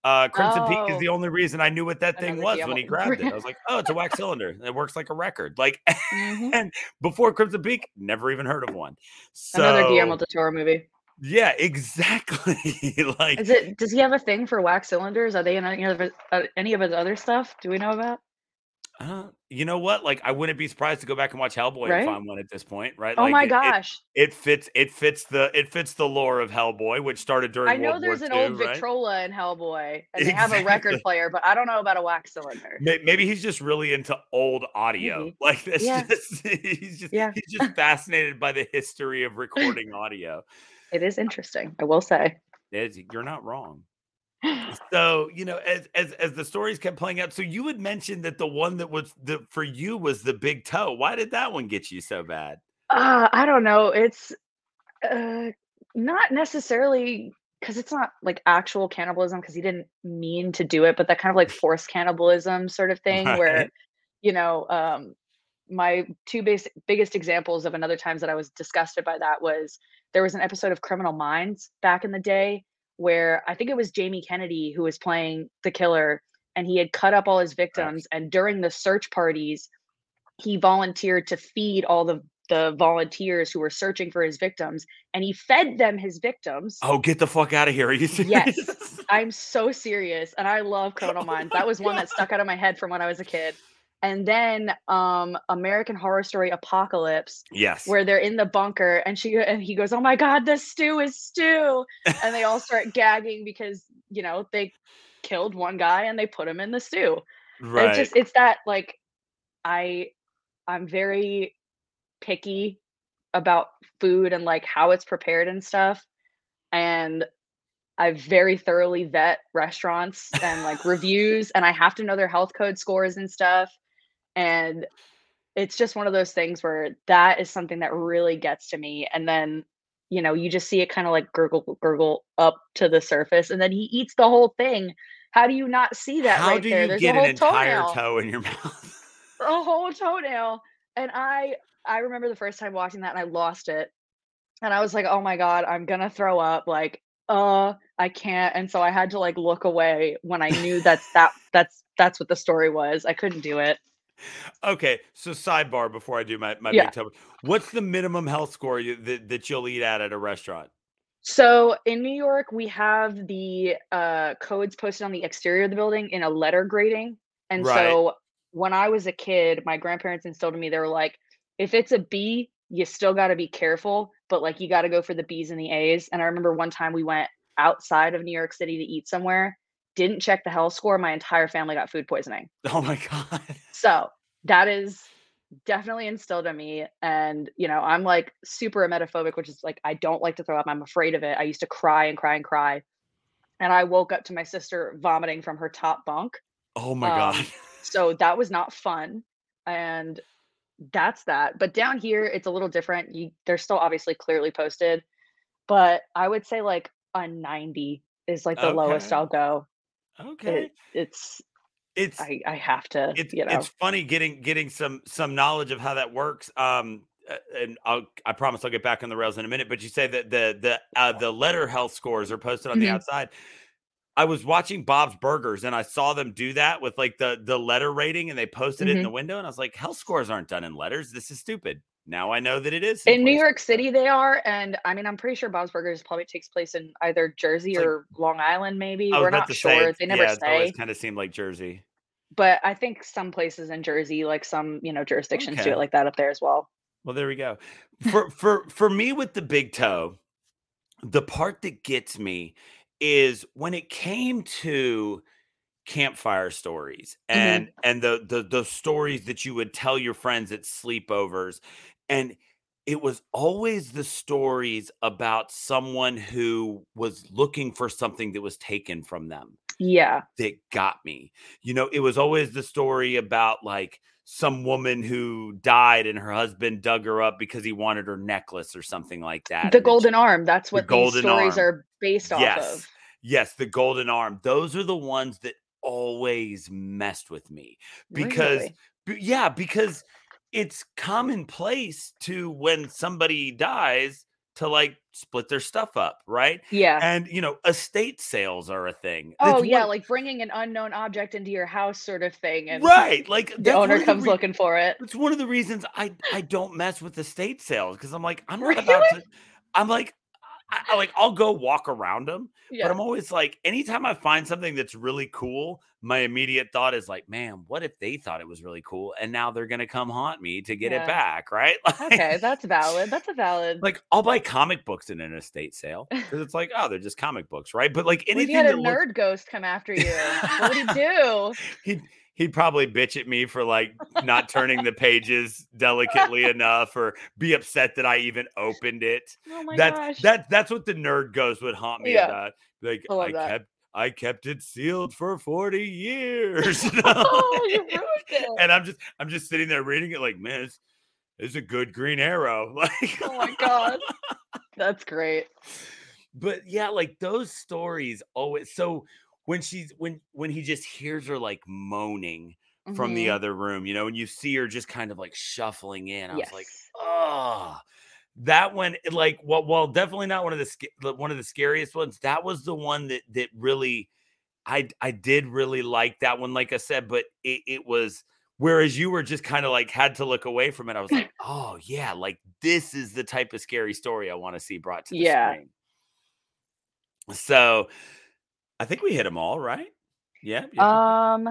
Uh, Crimson Peak is Oh. the only reason I knew what that thing Another was Guillermo- when he grabbed it. I was like, oh, it's a wax cylinder. It works like a record. Like, Mhm. and before Crimson Peak, never even heard of one. So, Another Guillermo del Toro movie. yeah, exactly. like, Is it? Does he have a thing for wax cylinders? Are they in any of his, uh, any of his other stuff? Do we know about? Uh, you know what? Like, I wouldn't be surprised to go back and watch Hellboy Right? and find one at this point, right? Oh Like, my it- it- gosh! It, fits. It fits the. It fits the lore of Hellboy, which started during. I know World there's War an II, old right? Victrola in Hellboy, and they have a record player, but I don't know about a wax cylinder. Maybe he's just really into old audio. Maybe. Like that's Yeah. just he's just Yeah. he's just fascinated by the history of recording audio. It is interesting, I will say. It's- you're not wrong. So you know, as as as the stories kept playing out, so you had mentioned that the one that was the for you was the big toe. Why did that one get you so bad? Uh, I don't know. It's uh, not necessarily because it's not like actual cannibalism because he didn't mean to do it, but that kind of like forced cannibalism sort of thing where, you know, um, my two basic, biggest examples of another times that I was disgusted by that was there was an episode of Criminal Minds back in the day where I think it was Jamie Kennedy who was playing the killer and he had cut up all his victims and during the search parties he volunteered to feed all the the volunteers who were searching for his victims and he fed them his victims Oh, get the fuck out of here! Are you serious? Yes. i'm so serious and i love criminal Oh minds that was one that stuck out of my head from when i was a kid and then um american horror story apocalypse yes. where they're in the bunker and she and he goes oh my god the stew is stew and they all start gagging because you know they killed one guy and they put him in the stew right. it's just it's that like i i'm very picky about food and like how it's prepared and stuff and i very thoroughly vet restaurants and like reviews and i have to know their health code scores and stuff and it's just one of those things where that is something that really gets to me and then you know you just see it kind of like gurgle gurgle up to the surface and then he eats the whole thing. How do you not see that How right do there? you there's get a an whole entire toenail. toe in your mouth? a whole toenail and i i remember the first time watching that and i lost it and i was like oh my god i'm gonna throw up like uh i can't and so i had to like look away when i knew that's that that's that's what the story was. I couldn't do it Okay, so sidebar before I do my, my Yeah. big toe. What's the minimum health score you, that, that you'll eat at at a restaurant? so in new york we have the uh codes posted on the exterior of the building in a letter grading and Right. so when i was a kid my grandparents instilled in me they were like if it's a b you still got to be careful but like you got to go for the b's and the a's and i remember one time we went outside of new york city to eat somewhere didn't check the health score my entire family got food poisoning Oh my god. so that is definitely instilled in me. And, you know, I'm like super emetophobic, which is like, I don't like to throw up. I'm afraid of it. I used to cry and cry and cry. And I woke up to my sister vomiting from her top bunk. Oh my Um, god. So that was not fun. And that's that. But down here, it's a little different. You, they're still obviously clearly posted. But I would say like a 90 is like the lowest I'll go. Okay. It, it's, It's I, I have to, it's you know. it's funny getting getting some some knowledge of how that works. Um, and I'll I promise I'll get back on the rails in a minute. But you say that the the uh, the letter health scores are posted on the Mhm. outside. I was watching Bob's Burgers and I saw them do that with like the the letter rating and they posted it in the window and I was like, health scores aren't done in letters. This is stupid. Now I know that it is in New. York City they are, and I mean I'm pretty sure Bob's Burgers probably takes place in either Jersey like- or Long Island, maybe. We're not say, sure. it's- They never yeah, say. kind of seemed like Jersey. But I think some places in Jersey, like some, you know, jurisdictions do it like that up there as well. Well, there we go. For for for me with the big toe, the part that gets me is when it came to campfire stories Mhm. and and the the the stories that you would tell your friends at sleepovers and it was always the stories about someone who was looking for something that was taken from them Yeah. that got me. You know, it was always the story about like some woman who died and her husband dug her up because he wanted her necklace or something like that. The and then she- Golden Arm. That's what these Golden stories Arm. are based off Yes. of. Yes, the golden arm. Those are the ones that always messed with me because Really? yeah, because it's commonplace to when somebody dies to like split their stuff up, right? Yeah. And you know, estate sales are a thing. Oh It's yeah, one- like bringing an unknown object into your house, sort of thing, and right. Like the owner the comes rea- looking for it. It's one of the reasons I I don't mess with estate sales because I'm like I'm not about to. I'm like I, I like I'll go walk around them, Yeah. but I'm always like anytime I find something that's really cool, my immediate thought is like, man, what if they thought it was really cool and now they're gonna come haunt me to get Yeah. it back, right? Like, okay, that's valid. That's a valid. Like I'll buy comic books in an estate sale because it's like, oh, they're just comic books, right? But like What if you had a nerd ghost come after you? what would he do? he'd he'd probably bitch at me for like not turning the pages delicately enough or be upset that I even opened it. Oh my that's gosh. that that's what the nerd ghost would haunt me Yeah. about. Like I I that. kept I kept it sealed for 40 years. Oh, you know? oh, you ruined it. and I'm just I'm just sitting there reading it like, man, it's, it's a good green arrow. Like oh my god, that's great. but yeah, like those stories always so when she's when when he just hears her like moaning from the Mhm. other room, you know, and you see her just kind of like shuffling in. I was like, oh, that one, like, well, well, definitely not one of the the- one of the scariest ones. That was the one that that really, I I did really like that one. Like I said, but it, it was. Whereas you were just kind of like had to look away from it. I was like, oh yeah, like this is the type of scary story I want to see brought to the Yeah. screen. So I think we hit them all, right? Yeah. Um,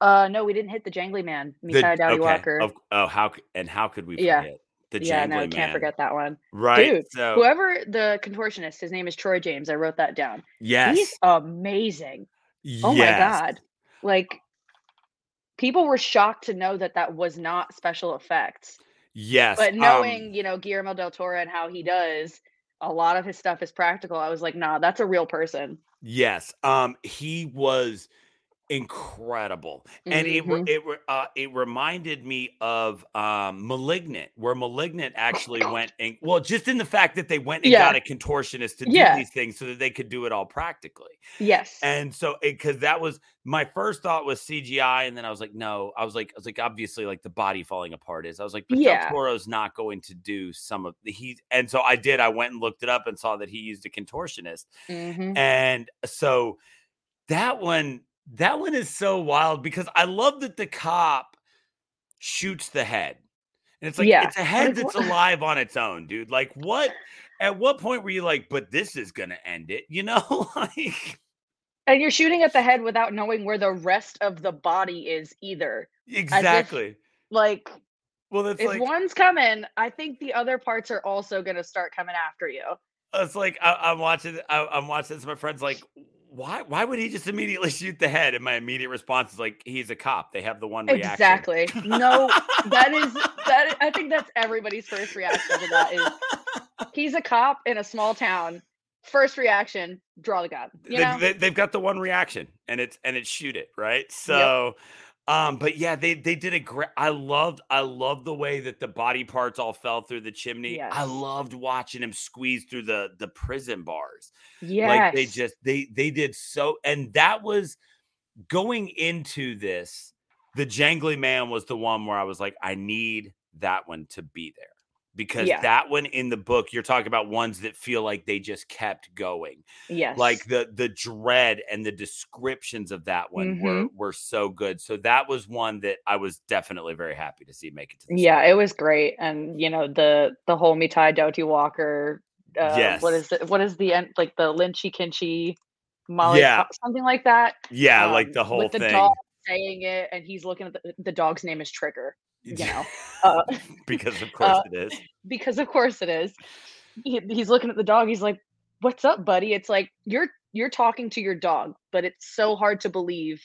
uh, no, we didn't hit the Jangly Man, Me Tie Doughty okay, Walker. of- oh, how and how could we Yeah. forget the yeah, jangly no, man? can't forget that one. Right. Dude, so Whoever the contortionist, his name is Troy James. I wrote that down. yes, He's amazing. Oh yes, my god, like people were shocked to know that that was not special effects. yes. But um, knowing, you know, Guillermo del Toro and how he does, a lot of his stuff is practical. I was like, nah, that's a real person. Yes. Um, he was incredible, and it Mhm. it re- uh, it reminded me of um *Malignant*, where *Malignant* actually went and well, just in the fact that they went and Yeah. got a contortionist to do Yeah. these things so that they could do it all practically. Yes. And so, because that was my first thought was CGI, and then I was like, no, I was like, I was like, obviously, like the body falling apart is. I was like, but Yeah. Toro's not going to do some of the he. And so I did. I went and looked it up and saw that he used a contortionist, Mhm. and so that one, that one is so wild because I love that the cop shoots the head, and it's like Yeah. it's a head that's alive on its own, dude. Like what? At what point were you like, but this is gonna end it? You know, like. And you're shooting at the head without knowing where the rest of the body is either. Exactly. Like, well, that's if like one's coming, I think the other parts are also going to start coming after you. it's like I, I'm watching. I, I'm watching this. My friend's like, why? Why would he just immediately shoot the head? And my immediate response is like, he's a cop. They have the one reaction. Exactly. No, that is that. I think that's everybody's first reaction to that is he's a cop in a small town. First reaction, draw the gun. You they, know, they, they've got the one reaction, and it's and it's shoot it right. So. Um, but yeah, they they did a great. I loved I loved the way that the body parts all fell through the chimney. I loved watching him squeeze through the the prison bars. yes, like they just they they did so and that was going into this the jangly man was the one where i was like i need that one to be there because Yeah. that one in the book you're talking about ones that feel like they just kept going yes, like the the dread and the descriptions of that one were Mm-hmm. were so good so that was one that i was definitely very happy to see make it to the yeah, it was great, and you know the the whole Me Tie Doughty Walker. Uh, Yes. What is it? What is the end? Like the Lynchy Kinchy, Molly, Yeah. something like that. yeah like um, the whole with the thing dog saying it, and he's looking at the the dog's name is Trigger. You know, uh, because of course uh, it is because of course it is. He, he's looking at the dog. He's like, "What's up, buddy?" It's like you're you're talking to your dog, but it's so hard to believe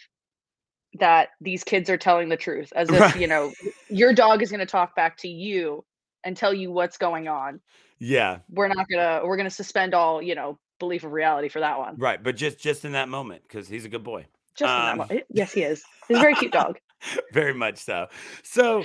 that these kids are telling the truth, as if Right. you know your dog is going to talk back to you and tell you what's going on. yeah We're not gonna we're gonna suspend all you know belief of reality for that one. right but just just in that moment because he's a good boy Just in Um, that mo- yes, he is. He's a very cute dog. very much so so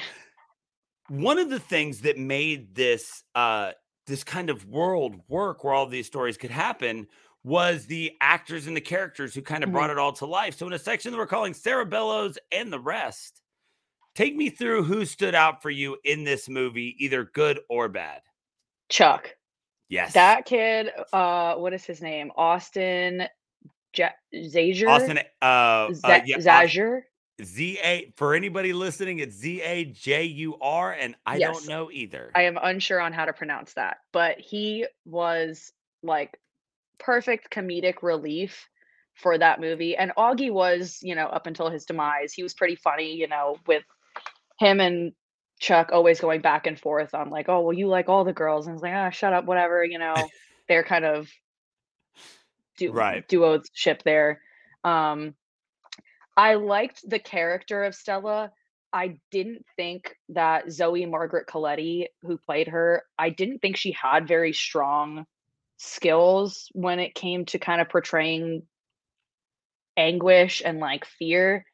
one of the things that made this uh this kind of world work where all these stories could happen was the actors and the characters who kind of Mhm. brought it all to life so in a section that we're calling sarah bellows and the rest take me through who stood out for you in this movie either good or bad Chuck. Yes. That kid, uh, what is his name? Austin ja- Zajur. Austin uh, uh yeah, Zajur. Z A for anybody listening, it's Z A J U R, and I Yes. don't know either. I am unsure on how to pronounce that, but he was like perfect comedic relief for that movie. And Augie was, you know, up until his demise, he was pretty funny, you know, with him and Chuck always going back and forth on like, oh, well, you like all the girls, and it's like, ah, shut up, whatever, you know. They're kind of du- Right. duo ship there. Um, I liked the character of Stella. I didn't think that Zoe Margaret Coletti, who played her, I didn't think she had very strong skills when it came to kind of portraying anguish and like fear.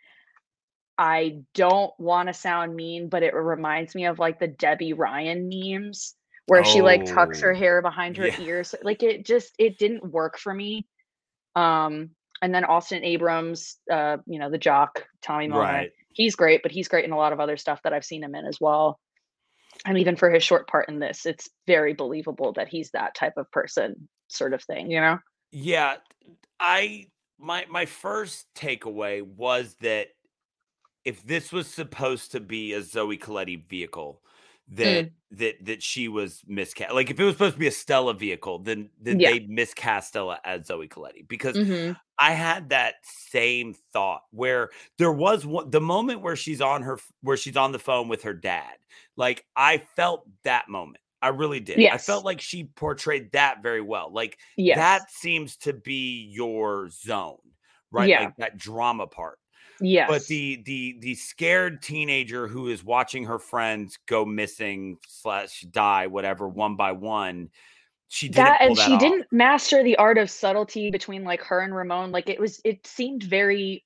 I don't want to sound mean, but it reminds me of like the Debby Ryan memes where she like tucks her Oh, hair behind her yeah. ears. Like it just it didn't work for me. Um and then Austin Abrams, uh, you know, the jock, Tommy Mona, Right. he's great, but he's great in a lot of other stuff that I've seen him in as well. And even for his short part in this, it's very believable that he's that type of person, sort of thing, you know? Yeah, I my my first takeaway was that if this was supposed to be a Zoe Coletti vehicle, that that that she was miscast. Like if it was supposed to be a Stella vehicle, then then Yeah. they miscast Stella as Zoe Coletti because Mhm. I had that same thought where there was one the moment where she's on her where she's on the phone with her dad. Like I felt that moment. I really did. I felt like she portrayed that very well. Like Yes. that seems to be your zone, right? Yeah. Like that drama part. Yes. But the the the scared teenager who is watching her friends go missing slash die, whatever, one by one, she didn't that and that she off. didn't master the art of subtlety between like her and Ramon. Like it was it seemed very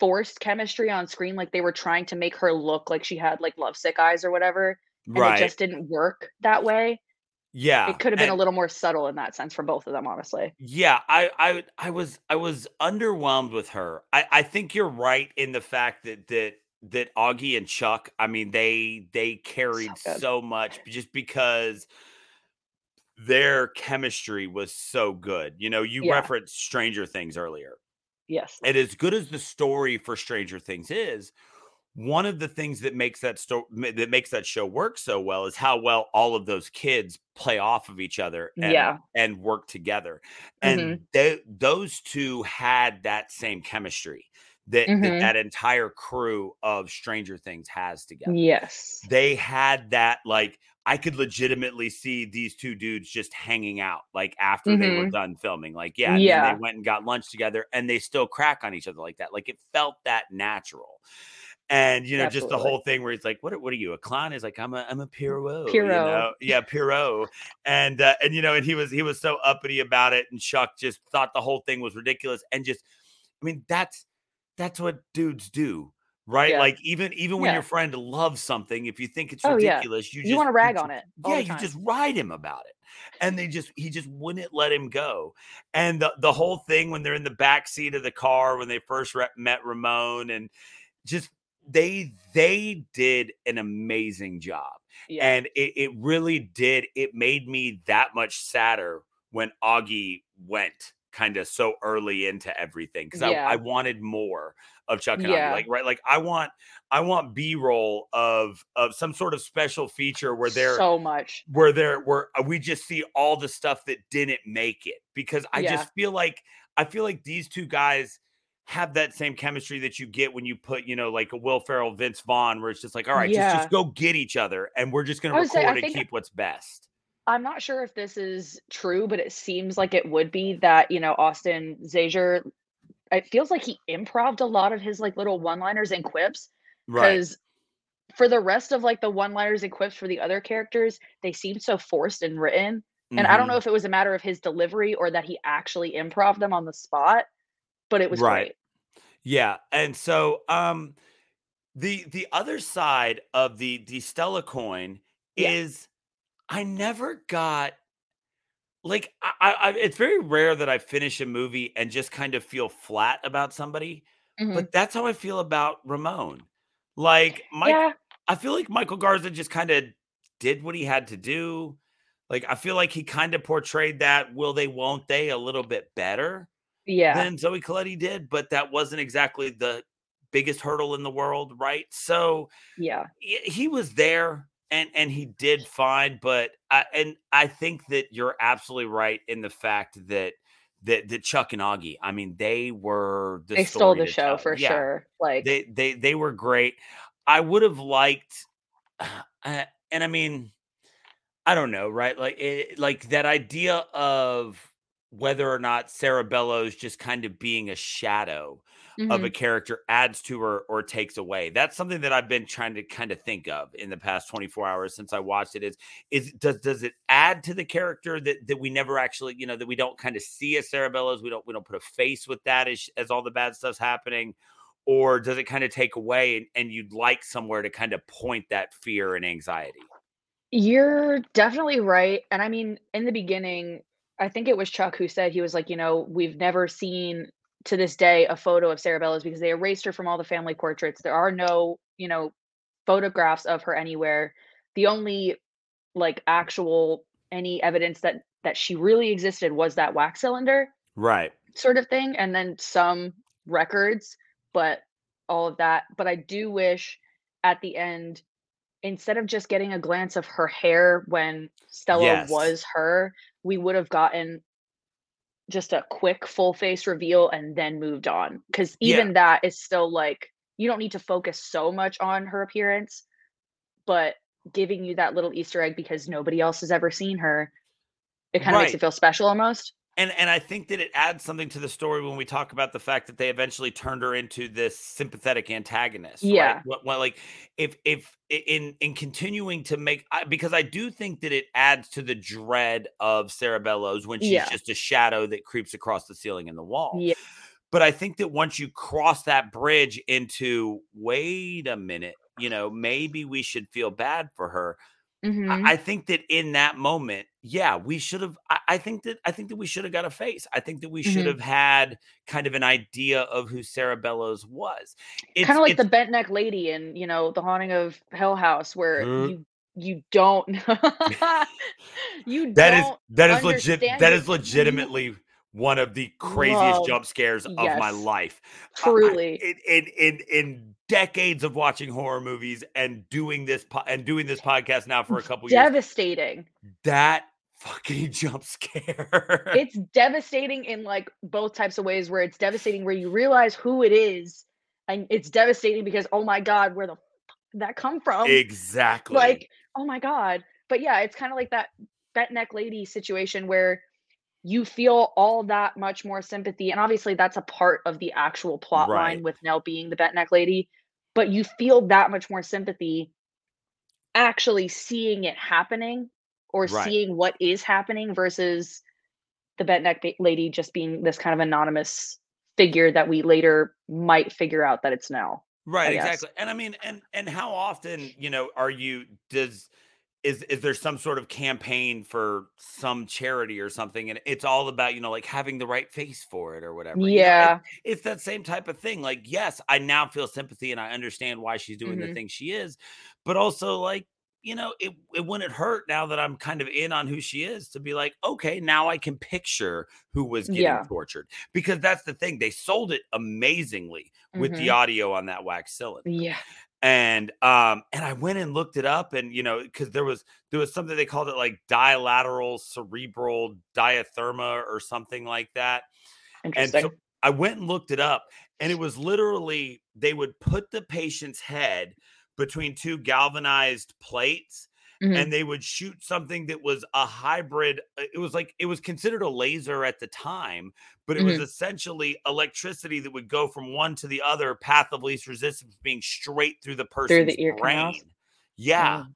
forced chemistry on screen. Like they were trying to make her look like she had like lovesick eyes or whatever. And right. it just didn't work that way. yeah. It could have been a little more subtle in that sense for both of them, honestly. Yeah, I, I I was I was underwhelmed with her. I, I think you're right in the fact that that that Augie and Chuck, I mean, they they carried good. so much just because their chemistry was so good. You know, you Yeah. referenced Stranger Things earlier. Yes. And as good as the story for Stranger Things is, one of the things that makes that sto- ma- that makes that show work so well is how well all of those kids play off of each other and, Yeah. and work together. And Mhm. they, those two had that same chemistry that, that Mhm. that entire crew of Stranger Things has together. Yes. They had that like I could legitimately see these two dudes just hanging out like after they were Mhm. done filming. Like, yeah, and Yeah. they went and got lunch together and they still crack on each other like that. Like it felt that natural. And you know, just the whole thing where he's like, "What? are- What are you? A clown?" He's like, "I'm a, I'm a Pierrot." You know? Yeah, Pierrot. And uh, and you know, and he was he was so uppity about it, and Chuck just thought the whole thing was ridiculous. And just, I mean, that's that's what dudes do, right? Yeah. Like even even when Yeah. your friend loves something, if you think it's Oh, yeah. ridiculous, you You just wanna rag just- on it Yeah, you just ride him about it. And they just he just wouldn't let him go. And the the whole thing when they're in the back seat of the car when they first re- met Ramon and just they they did an amazing job. Yeah. And it, it really did. It made me that much sadder when Augie went kind of so early into everything because Yeah. I, I wanted more of Chuck and. Yeah. Like right, like I want I want B roll of of some sort of special feature where they're so much. where there where uh, we just see all the stuff that didn't make it because I Yeah. just feel like I feel like these two guys have that same chemistry that you get when you put you know like a Will Ferrell Vince Vaughn where it's just like all right just Yeah. just go get each other and we're just going to would say, record and think- keep what's best. I'm not sure if this is true, but it seems like it would be that, you know, Austin Zajur, it feels like he improved a lot of his like little one-liners and quips Right. because for the rest of like the one-liners and quips for the other characters, they seem so forced and written. And I don't Mhm. know if it was a matter of his delivery or that he actually improv them on the spot, but it was Right. great. Yeah, and so um the the other side of the the Stella coin Yeah. is I never got like I, I it's very rare that I finish a movie and just kind of feel flat about somebody, Mhm. but that's how I feel about Ramon. Like Mike yeah. I feel like Michael Garza just kind of did what he had to do. Like I feel like he kind of portrayed that will they won't they a little bit better Yeah. than Zoe Coletti did, but that wasn't exactly the biggest hurdle in the world, right? So yeah. he was there and and he did fine, but I and I think that you're absolutely right in the fact that that that Chuck and Augie, I mean, they were the They stole the show tell. for Yeah, sure. Like They they they were great. I would have liked, uh, and I mean, I don't know, right? Like it, like that idea of whether or not Sarah Bellows just kind of being a shadow of a mhm. character adds to her or takes away. That's something that I've been trying to kind of think of in the past 24 hours since I watched it. Is is does does it add to the character that that we never actually, you know, that we don't kind of see as Sarah Bellows, we don't we don't put a face with that as as all the bad stuff's happening, or does it kind of take away and, and you'd like somewhere to kind of point that fear and anxiety? You're definitely right. And I mean, in the beginning, I think it was Chuck who said he was like, you know, we've never seen to this day a photo of Sarah Bellows because they erased her from all the family portraits. There are no, you know, photographs of her anywhere. The only like actual any evidence that that she really existed was that wax cylinder Right. sort of thing and then some records, but all of that. But I do wish at the end instead of just getting a glance of her hair when Stella Yes. was her, we would have gotten just a quick full face reveal and then moved on. Because Yeah. even that is still like you don't need to focus so much on her appearance, but giving you that little Easter egg because nobody else has ever seen her, it kind of makes it feel special almost. And and I think that it adds something to the story when we talk about the fact that they eventually turned her into this sympathetic antagonist. right? Yeah. What, what like if if in in continuing to make I, because I do think that it adds to the dread of Sarah Bellows when she's Yeah. just a shadow that creeps across the ceiling and the wall. Yeah. But I think that once you cross that bridge into wait a minute, you know, maybe we should feel bad for her. Mhm. I I think that in that moment, yeah, we should have. I, I think that I think that we should have got a face. I think that we should Mhm. have had kind of an idea of who Sarah Bellows was. It's kind of like the bent neck lady in you know the haunting of hill house where Mhm. you you don't you that is don't that is legit. That is legitimately one of the craziest Love- jump scares of my life. Truly in, in in in decades of watching horror movies and doing this po- and doing this podcast now for a couple years, devastating that fucking jump scare. it's devastating in like both types of ways where it's devastating where you realize who it is and it's devastating because oh my god where the f- did that come from exactly. like oh my god but yeah it's kind of like that bent neck lady situation where you feel all that much more sympathy and obviously that's a part of the actual plot Right. line with nell being the bent neck lady but you feel that much more sympathy actually seeing it happening or Right. seeing what is happening versus the bent neck lady just being this kind of anonymous figure that we later might figure out that it's now. Right, exactly. And I mean, and and how often, you know, are you does is is there some sort of campaign for some charity or something and it's all about, you know, like having the right face for it or whatever. you know? Yeah. it's that same type of thing. Like, yes, I now feel sympathy and I understand why she's doing the Mhm. thing she is, but also like you know, it, it wouldn't hurt now that I'm kind of in on who she is to be like, okay, now I can picture who was getting Yeah. tortured because that's the thing. They sold it amazingly with the Mhm. audio on that wax cylinder Yeah. and um and i went and looked it up and you know because there was there was something they called it like dilateral cerebral diatherma or something like that and Interesting. so i went and looked it up and it was literally they would put the patient's head between two galvanized plates Mhm. and they would shoot something that was a hybrid uh, it was like it was considered a laser at the time but it was essentially electricity that would go from one to the other path of least resistance being straight through the person's ear canals? brain yeah Mm.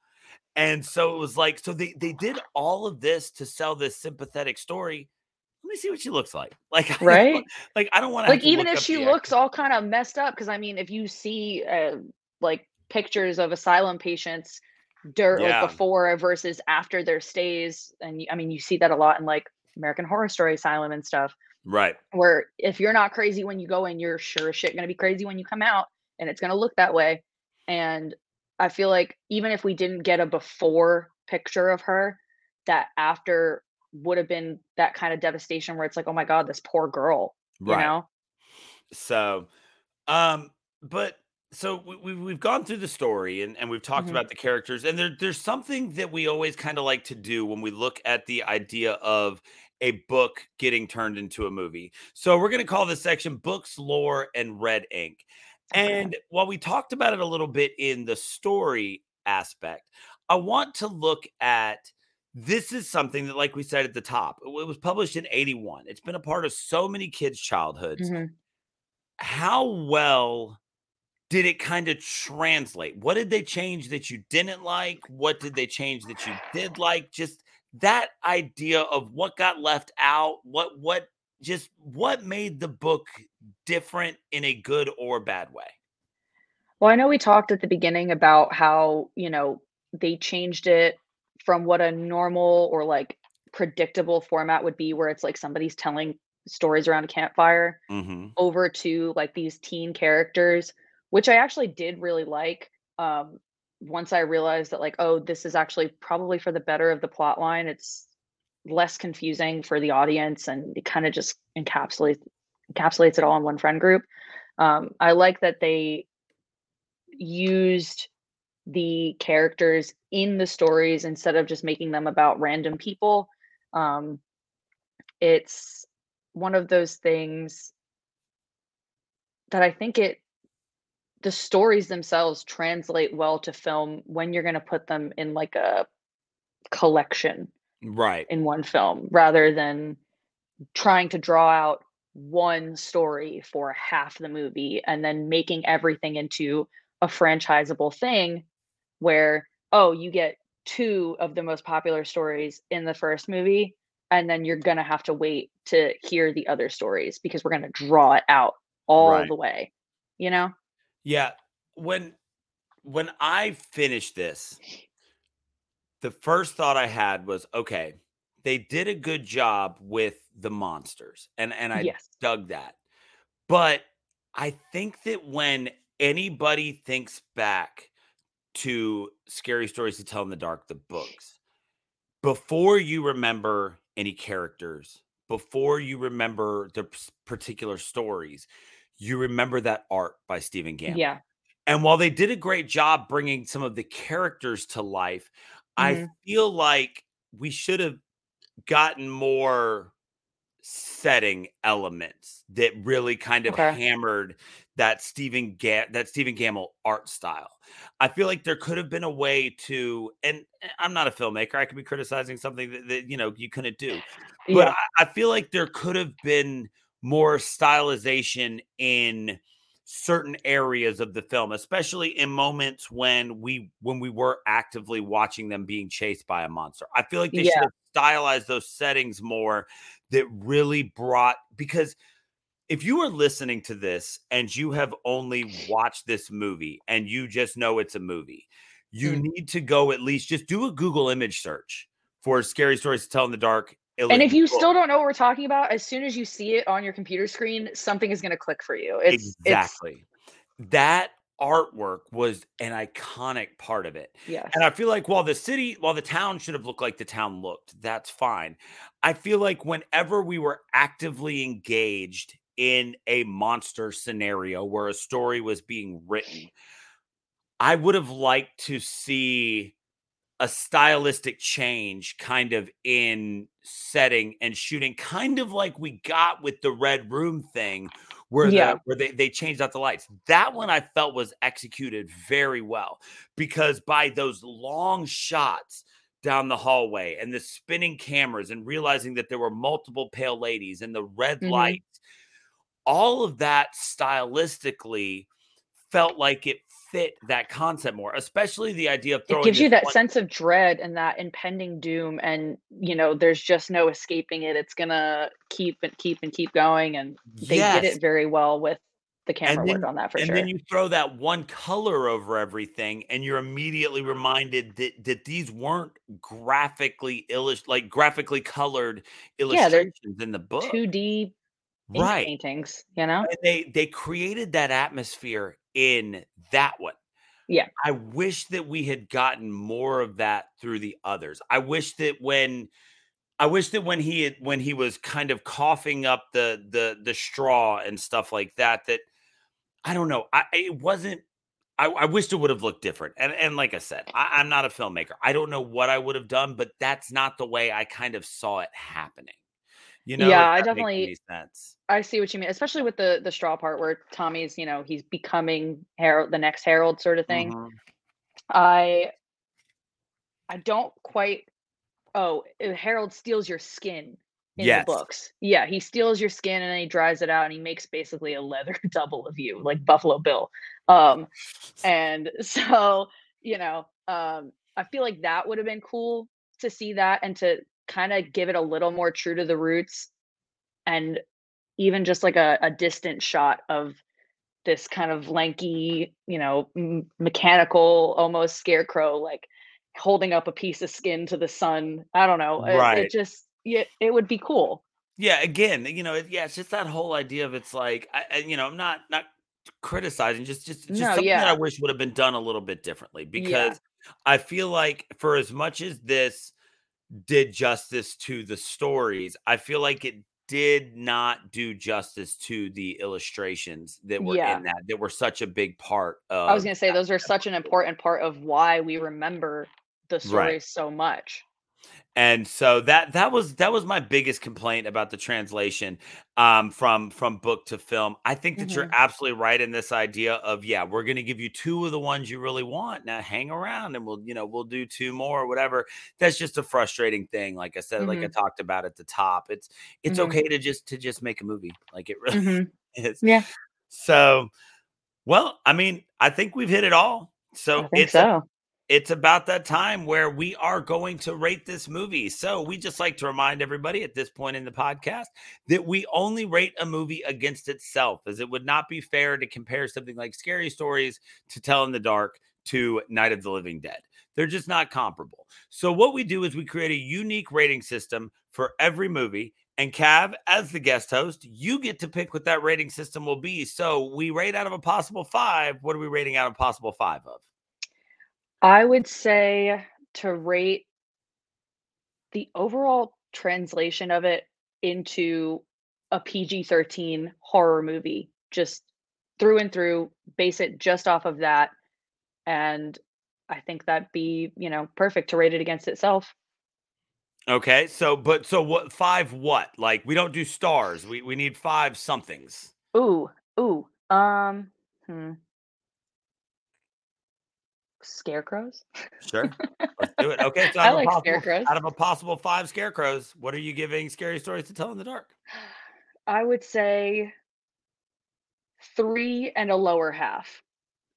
and so it was like so they they did all of this to sell this sympathetic story let me see what she looks like like Right? like i don't want to like even if she looks all kind of messed up because i mean if you see uh, like pictures of asylum patients dirt Yeah. like before versus after their stays and i mean you see that a lot in like american horror story asylum and stuff right where if you're not crazy when you go in you're sure as shit going to be crazy when you come out and it's going to look that way and i feel like even if we didn't get a before picture of her that after would have been that kind of devastation where it's like, oh my god, this poor girl, you Right. know? So, um, but so we, we we've gone through the story and, and we've talked Mhm. about the characters, and there there's something that we always kind of like to do when we look at the idea of a book getting turned into a movie. So we're gonna call this section books, lore, and red ink. And while we talked about it a little bit in the story aspect, I want to look at this is something that, like we said at the top, it was published in 81. It's been a part of so many kids' childhoods Mhm. how well did it kind of translate? What did they change that you didn't like? What did they change that you did like? Just that idea of what got left out, what what just what made the book different in a good or bad way? Well, I know we talked at the beginning about how, you know, they changed it from what a normal or like predictable format would be, where it's like somebody's telling stories around a campfire, Mm-hmm. over to like these teen characters, which I actually did really like. Um, once I realized that, like, oh, this is actually probably for the better of the plot line. It's less confusing for the audience, and it kind of just encapsulates encapsulates it all in one friend group. Um, I like that they used the characters in the stories instead of just making them about random people. Um, it's one of those things that I think it the stories themselves translate well to film when you're going to put them in like a collection Right. in one film rather than trying to draw out one story for half the movie and then making everything into a franchisable thing where oh you get two of the most popular stories in the first movie and then you're going to have to wait to hear the other stories because we're going to draw it out all Right. the way you know Yeah. When when I finished this, the first thought I had was, okay, they did a good job with the monsters. And and I yes dug that. But I think that when anybody thinks back to Scary Stories to Tell in the Dark, the books, before you remember any characters, before you remember the particular stories, you remember that art by Stephen Gammell. yeah And while they did a great job bringing some of the characters to life, I Mhm. feel like we should have gotten more setting elements that really kind of Okay. hammered that Stephen Ga- that Stephen Gammell art style. I feel like there could have been a way to, and eh, I'm not a filmmaker. I could be criticizing something that, that you know you couldn't do, but yeah I, I feel like there could have been more stylization in certain areas of the film, especially in moments when we when we were actively watching them being chased by a monster. I feel like they should have stylized those settings more that really brought because if you are listening to this and you have only watched this movie and you just know it's a movie, you Mm. need to go at least just do a Google image search for scary stories to tell in the dark. And if you book. still don't know what we're talking about as soon as you see it on your computer screen something is going to click for you it's it's exactly that artwork was an iconic part of it. Yeah. And I feel like while the city, while the town should have looked like the town looked, that's fine. I feel like whenever we were actively engaged in a monster scenario where a story was being written, I would have liked to see a stylistic change kind of in setting and shooting, kind of like we got with the Red Room thing, where Yeah. the, where they, they changed out the lights. That one I felt was executed very well because by those long shots down the hallway and the spinning cameras and realizing that there were multiple pale ladies and the red Mhm. lights, all of that stylistically felt like it fit that concept more, especially the idea of throwing it gives you that one- sense of dread and that impending doom and you know there's just no escaping it it's gonna keep and keep and keep going and they did it very well with the camera then- work on that for and sure. And then you throw that one color over everything, and you're immediately reminded that that these weren't graphically illust like graphically colored Yeah, illustrations in the book, 2d ink right? paintings you know And they they created that atmosphere in that one. Yeah. I wish that we had gotten more of that through the others. I wish that when I wish that when he had, when he was kind of coughing up the the the straw and stuff like that that I don't know. I it wasn't I, I wished it would have looked different. And and like I said, I, I'm not a filmmaker. I don't know what I would have done, but that's not the way I kind of saw it happening. You know, Yeah, I definitely. I see what you mean, especially with the the straw part where Tommy's, you know, he's becoming Harold, the next Harold sort of thing. Mhm. I I don't quite. Oh, uh, Harold steals your skin in Yes. the books. Yeah, he steals your skin and then he dries it out and he makes basically a leather double of you, like Buffalo Bill. Um, and so you know, um, I feel like that would have been cool to see that and to kind of give it a little more true to the roots, and even just like a, a distant shot of this kind of lanky, you know, m- mechanical, almost scarecrow, like holding up a piece of skin to the sun. I don't know. It, Right. it just, yeah, it would be cool. Yeah, again, you know, it, yeah, it's just that whole idea of it's like, I, I, you know, I'm not not criticizing, just just just No, something that I wish would have been done a little bit differently Yeah. because I feel like for as much as this did justice to the stories, I feel like it did not do justice to the illustrations that were Yeah. in that that were such a big part of I was going to say, those are such an important part of why we remember the Right. so much. And so that that was that was my biggest complaint about the translation um from from book to film i think that you're Mhm. absolutely right in this idea of yeah we're going to give you two of the ones you really want now hang around and we'll you know we'll do two more or whatever that's just a frustrating thing like i said like i Mhm. talked about at the top it's it's Mhm. okay to just to just make a movie like it really Mhm. is Yeah. so well i mean i think we've hit it all so I think it's so. It's about that time where we are going to rate this movie. So we just like to remind everybody at this point in the podcast that we only rate a movie against itself, as it would not be fair to compare something like Scary Stories to Tell in the Dark to Night of the Living Dead. They're just not comparable. So what we do is we create a unique rating system for every movie. And Cav, as the guest host, you get to pick what that rating system will be. So we rate out of a possible five. What are we rating out of possible five of? I would say to rate the overall translation of it into a PG 13 horror movie, just through and through, base it just off of that. And I think that'd be, you know, perfect to rate it against itself. Okay, so but so what five what? Like we don't do stars. We we need five somethings. Ooh, ooh, um, hmm. Scarecrows? Sure. Let's do it. Okay, so I out of, a like possible, scarecrows. out of a possible five scarecrows, what are you giving scary stories to tell in the dark? I would say three and a lower half.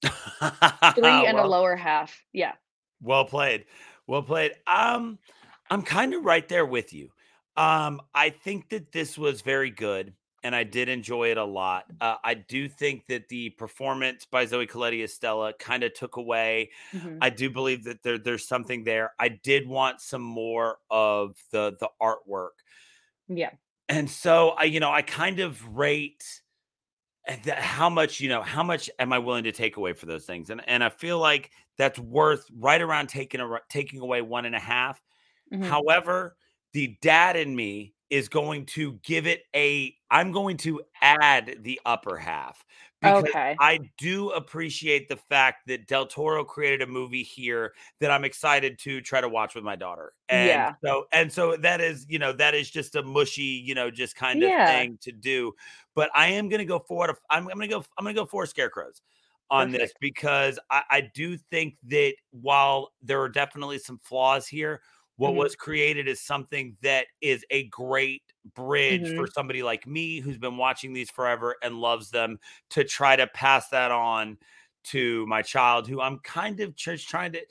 Three and a lower half. Yeah. well played. Well played. Um, I'm kind of right there with you. Um, I think that this was very good and I did enjoy it a lot. Uh, I do think that the performance by Zoe Colletti as Stella kind of took away Mhm. I do believe that there, there's something there. I did want some more of the the artwork, Yeah. and so I, you know, I kind of rate that how much, you know, how much am I willing to take away for those things, and and I feel like that's worth right around taking a, taking away one and a half. Mhm. However, the dad in me is going to give it a. I'm going to add the upper half because Okay. I do appreciate the fact that Del Toro created a movie here that I'm excited to try to watch with my daughter. And Yeah. so and so that is, you know, that is just a mushy, you know, just kind of Yeah. thing to do. But I am gonna go for it. I'm, I'm gonna go, I'm gonna go for scarecrows on this because I, I do think that while there are definitely some flaws here, what Mhm. was created is something that is a great bridge Mm-hmm. for somebody like me who's been watching these forever and loves them to try to pass that on to my child who I'm kind of just trying to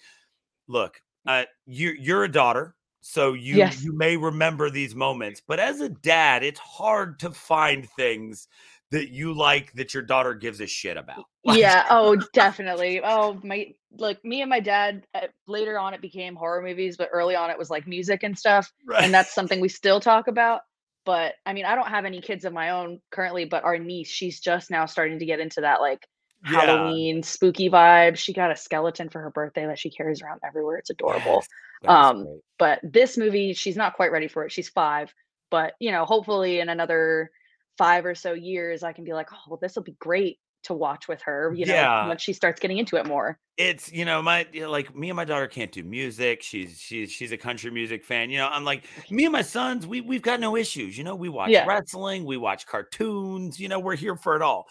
look uh you you're a daughter so you Yes. you may remember these moments but as a dad it's hard to find things that you like that your daughter gives a shit about Like, yeah. Oh, definitely. Oh, my, like me and my dad, uh, later on it became horror movies, but early on it was like music and stuff. right. And that's something we still talk about. But I mean, I don't have any kids of my own currently, but our niece, she's just now starting to get into that like Yeah. Halloween spooky vibe. She got a skeleton for her birthday that she carries around everywhere. It's adorable. Yes, Um, great. But this movie, she's not quite ready for it. She's five, but you know, hopefully in another five or so years, I can be like, oh, well, this will be great to watch with her. You know, Yeah. once she starts getting into it more. it's you know my you know, like me and my daughter can't do music she's she's she's a country music fan you know i'm like me and my sons we we've got no issues you know we watch Yeah. wrestling we watch cartoons you know we're here for it all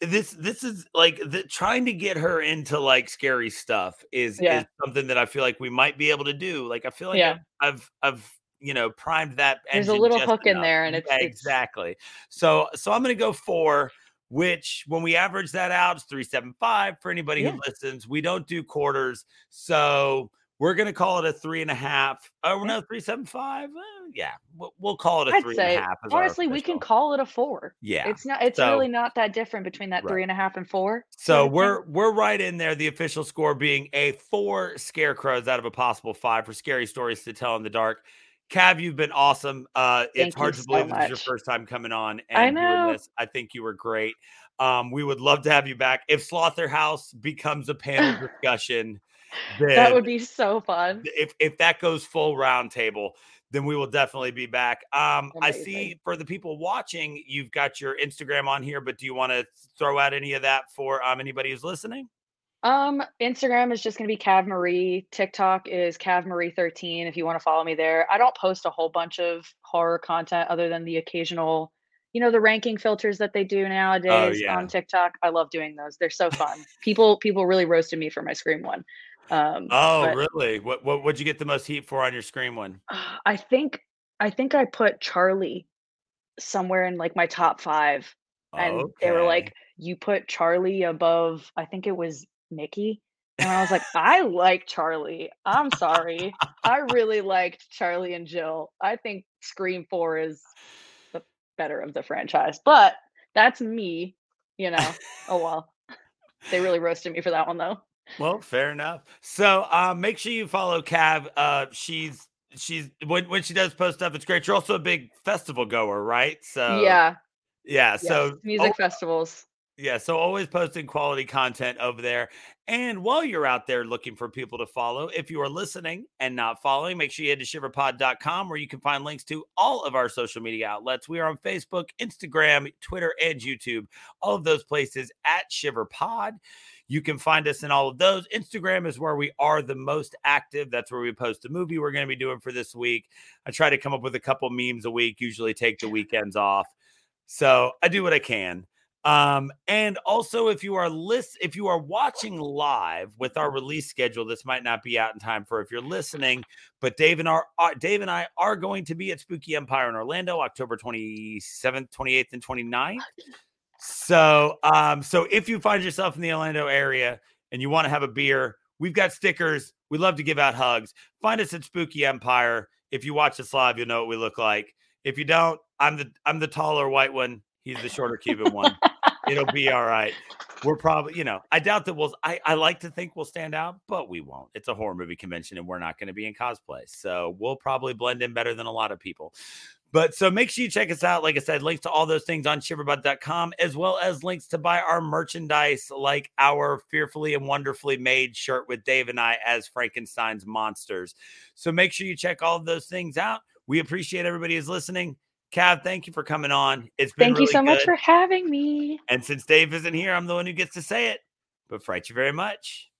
this this is like the trying to get her into like scary stuff is Yeah. is something that i feel like we might be able to do like i feel like Yeah. I've, I've i've you know primed that There's a little hook in there, and it's- Yeah, it's- exactly so so i'm gonna go for which when we average that out it's 375 for anybody Yeah. who listens we don't do quarters so we're gonna call it a three and a half oh no 375 uh, yeah we'll, we'll call it a I'd three and a say half honestly, we can call it a four. yeah It's not. It's So- really not that different between that Right. three and a half and four. So we're we're right in there. The official score being a four scarecrows out of a possible five for scary stories to tell in the dark. Cav, you've been awesome. Uh, it's hard to so believe this is your first time coming on I and doing know. this. I think you were great. Um, we would love to have you back. If Slaughterhouse becomes a panel discussion, then that would be so fun. if if that goes full roundtable, then we will definitely be back. Um, I see for the people watching, you've got your Instagram on here, but do you want to throw out any of that for um anybody who's listening? Um, Instagram is just gonna be Cav Marie. TikTok is Cav Marie 13 if you want to follow me there. I don't post a whole bunch of horror content other than the occasional, you know, the ranking filters that they do nowadays Oh, yeah. on TikTok. I love doing those. They're so fun. people people really roasted me for my Scream one. Um, Oh, but, really? What what would you get the most heat for on your Scream one? uh, I think I think I put Charlie somewhere in like my top five, and they were like, "You put Charlie above." I think it was Mickey, and I was like, "I like Charlie. I'm sorry, I really liked Charlie and Jill. I think Scream Four is the better of the franchise, but that's me, you know. oh well, they really roasted me for that one though. Well, fair enough. So um, make sure you follow Cav. Uh, she's she's when when she does post stuff, it's great. You're also a big festival goer, right? So yeah, yeah. yes, So music oh, festivals. Yeah, so always posting quality content over there. And while you're out there looking for people to follow, if you are listening and not following, make sure you head to shiverpod.com where you can find links to all of our social media outlets. We are on Facebook, Instagram, Twitter, and YouTube. All of those places at ShiverPod. You can find us in all of those. Instagram is where we are the most active. That's where we post the movie we're going to be doing for this week. I try to come up with a couple memes a week, usually take the weekends off. So I do what I can. Um, and also if you are list if you are watching live with our release schedule, this might not be out in time for if you're listening, but Dave and our uh, Dave and I are going to be at Spooky Empire in Orlando, October 27th, 28th, and 29th. So um, so if you find yourself in the Orlando area and you want to have a beer, we've got stickers. We love to give out hugs. Find us at Spooky Empire. If you watch us live, you'll know what we look like. If you don't, I'm the I'm the taller white one. He's the shorter Cuban one. It'll be all right. We're probably, you know, I doubt that we'll. I, I like to think we'll stand out, but we won't. It's a horror movie convention, and we're not going to be in cosplay, so we'll probably blend in better than a lot of people. But so make sure you check us out. Like I said, links to all those things on shiverpod.com, as well as links to buy our merchandise, like our fearfully and wonderfully made shirt with Dave and I as Frankenstein's monsters. So make sure you check all of those things out. We appreciate everybody who's listening. Cav, thank you for coming on. It's been Thank you really so much for having me. And since Dave isn't here, I'm the one who gets to say it. But fright you very much.